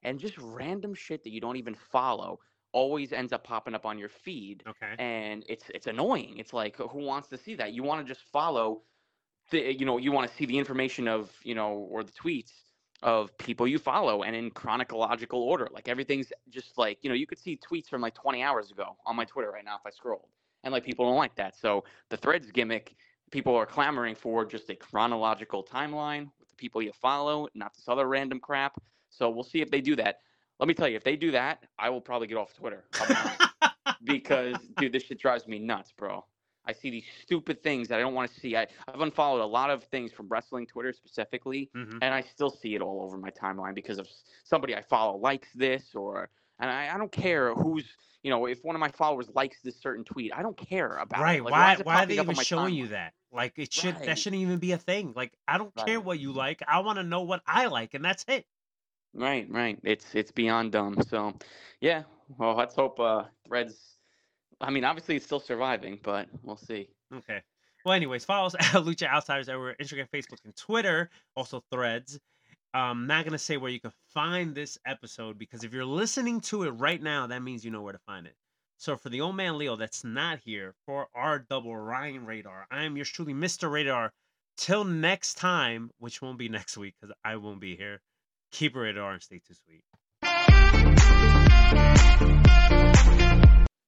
Speaker 5: and just random shit that you don't even follow always ends up popping up on your feed
Speaker 4: okay.
Speaker 5: and it's it's annoying. It's like who wants to see that? You want to just follow the you know you want to see the information of you know or the tweets of people you follow and in chronological order. Like everything's just like you know you could see tweets from like 20 hours ago on my Twitter right now if I scrolled, and like people don't like that. So the threads gimmick, people are clamoring for just a chronological timeline with the people you follow, not this other random crap. So we'll see if they do that. Let me tell you, if they do that, I will probably get off Twitter. I'll be honest because dude, this shit drives me nuts, bro. I see these stupid things that I don't want to see. I, I've unfollowed a lot of things from wrestling Twitter specifically,
Speaker 4: Mhm.
Speaker 5: and I still see it all over my timeline because of somebody I follow likes this, or and I, I don't care who's you know if one of my followers likes this certain tweet, I don't care about
Speaker 4: Right.
Speaker 5: it. Like,
Speaker 4: why
Speaker 5: it
Speaker 4: why are they even showing you that? Like it should that shouldn't even be a thing. Like I don't care what you like. I want to know what I like and that's it.
Speaker 5: Right, right. It's it's beyond dumb. So, yeah. Well, let's hope uh, Threads. I mean, obviously it's still surviving, but we'll see.
Speaker 4: Okay. Well, anyways, follow us at Lucha Outsiders everywhere Instagram, Facebook, and Twitter. Also, threads. I'm not going to say where you can find this episode because if you're listening to it right now, that means you know where to find it. So, for the old man Leo that's not here, for our double Ryan Radar, I am yours truly, Mr. Radar. Till next time, which won't be next week because I won't be here, keep it radar and stay too sweet.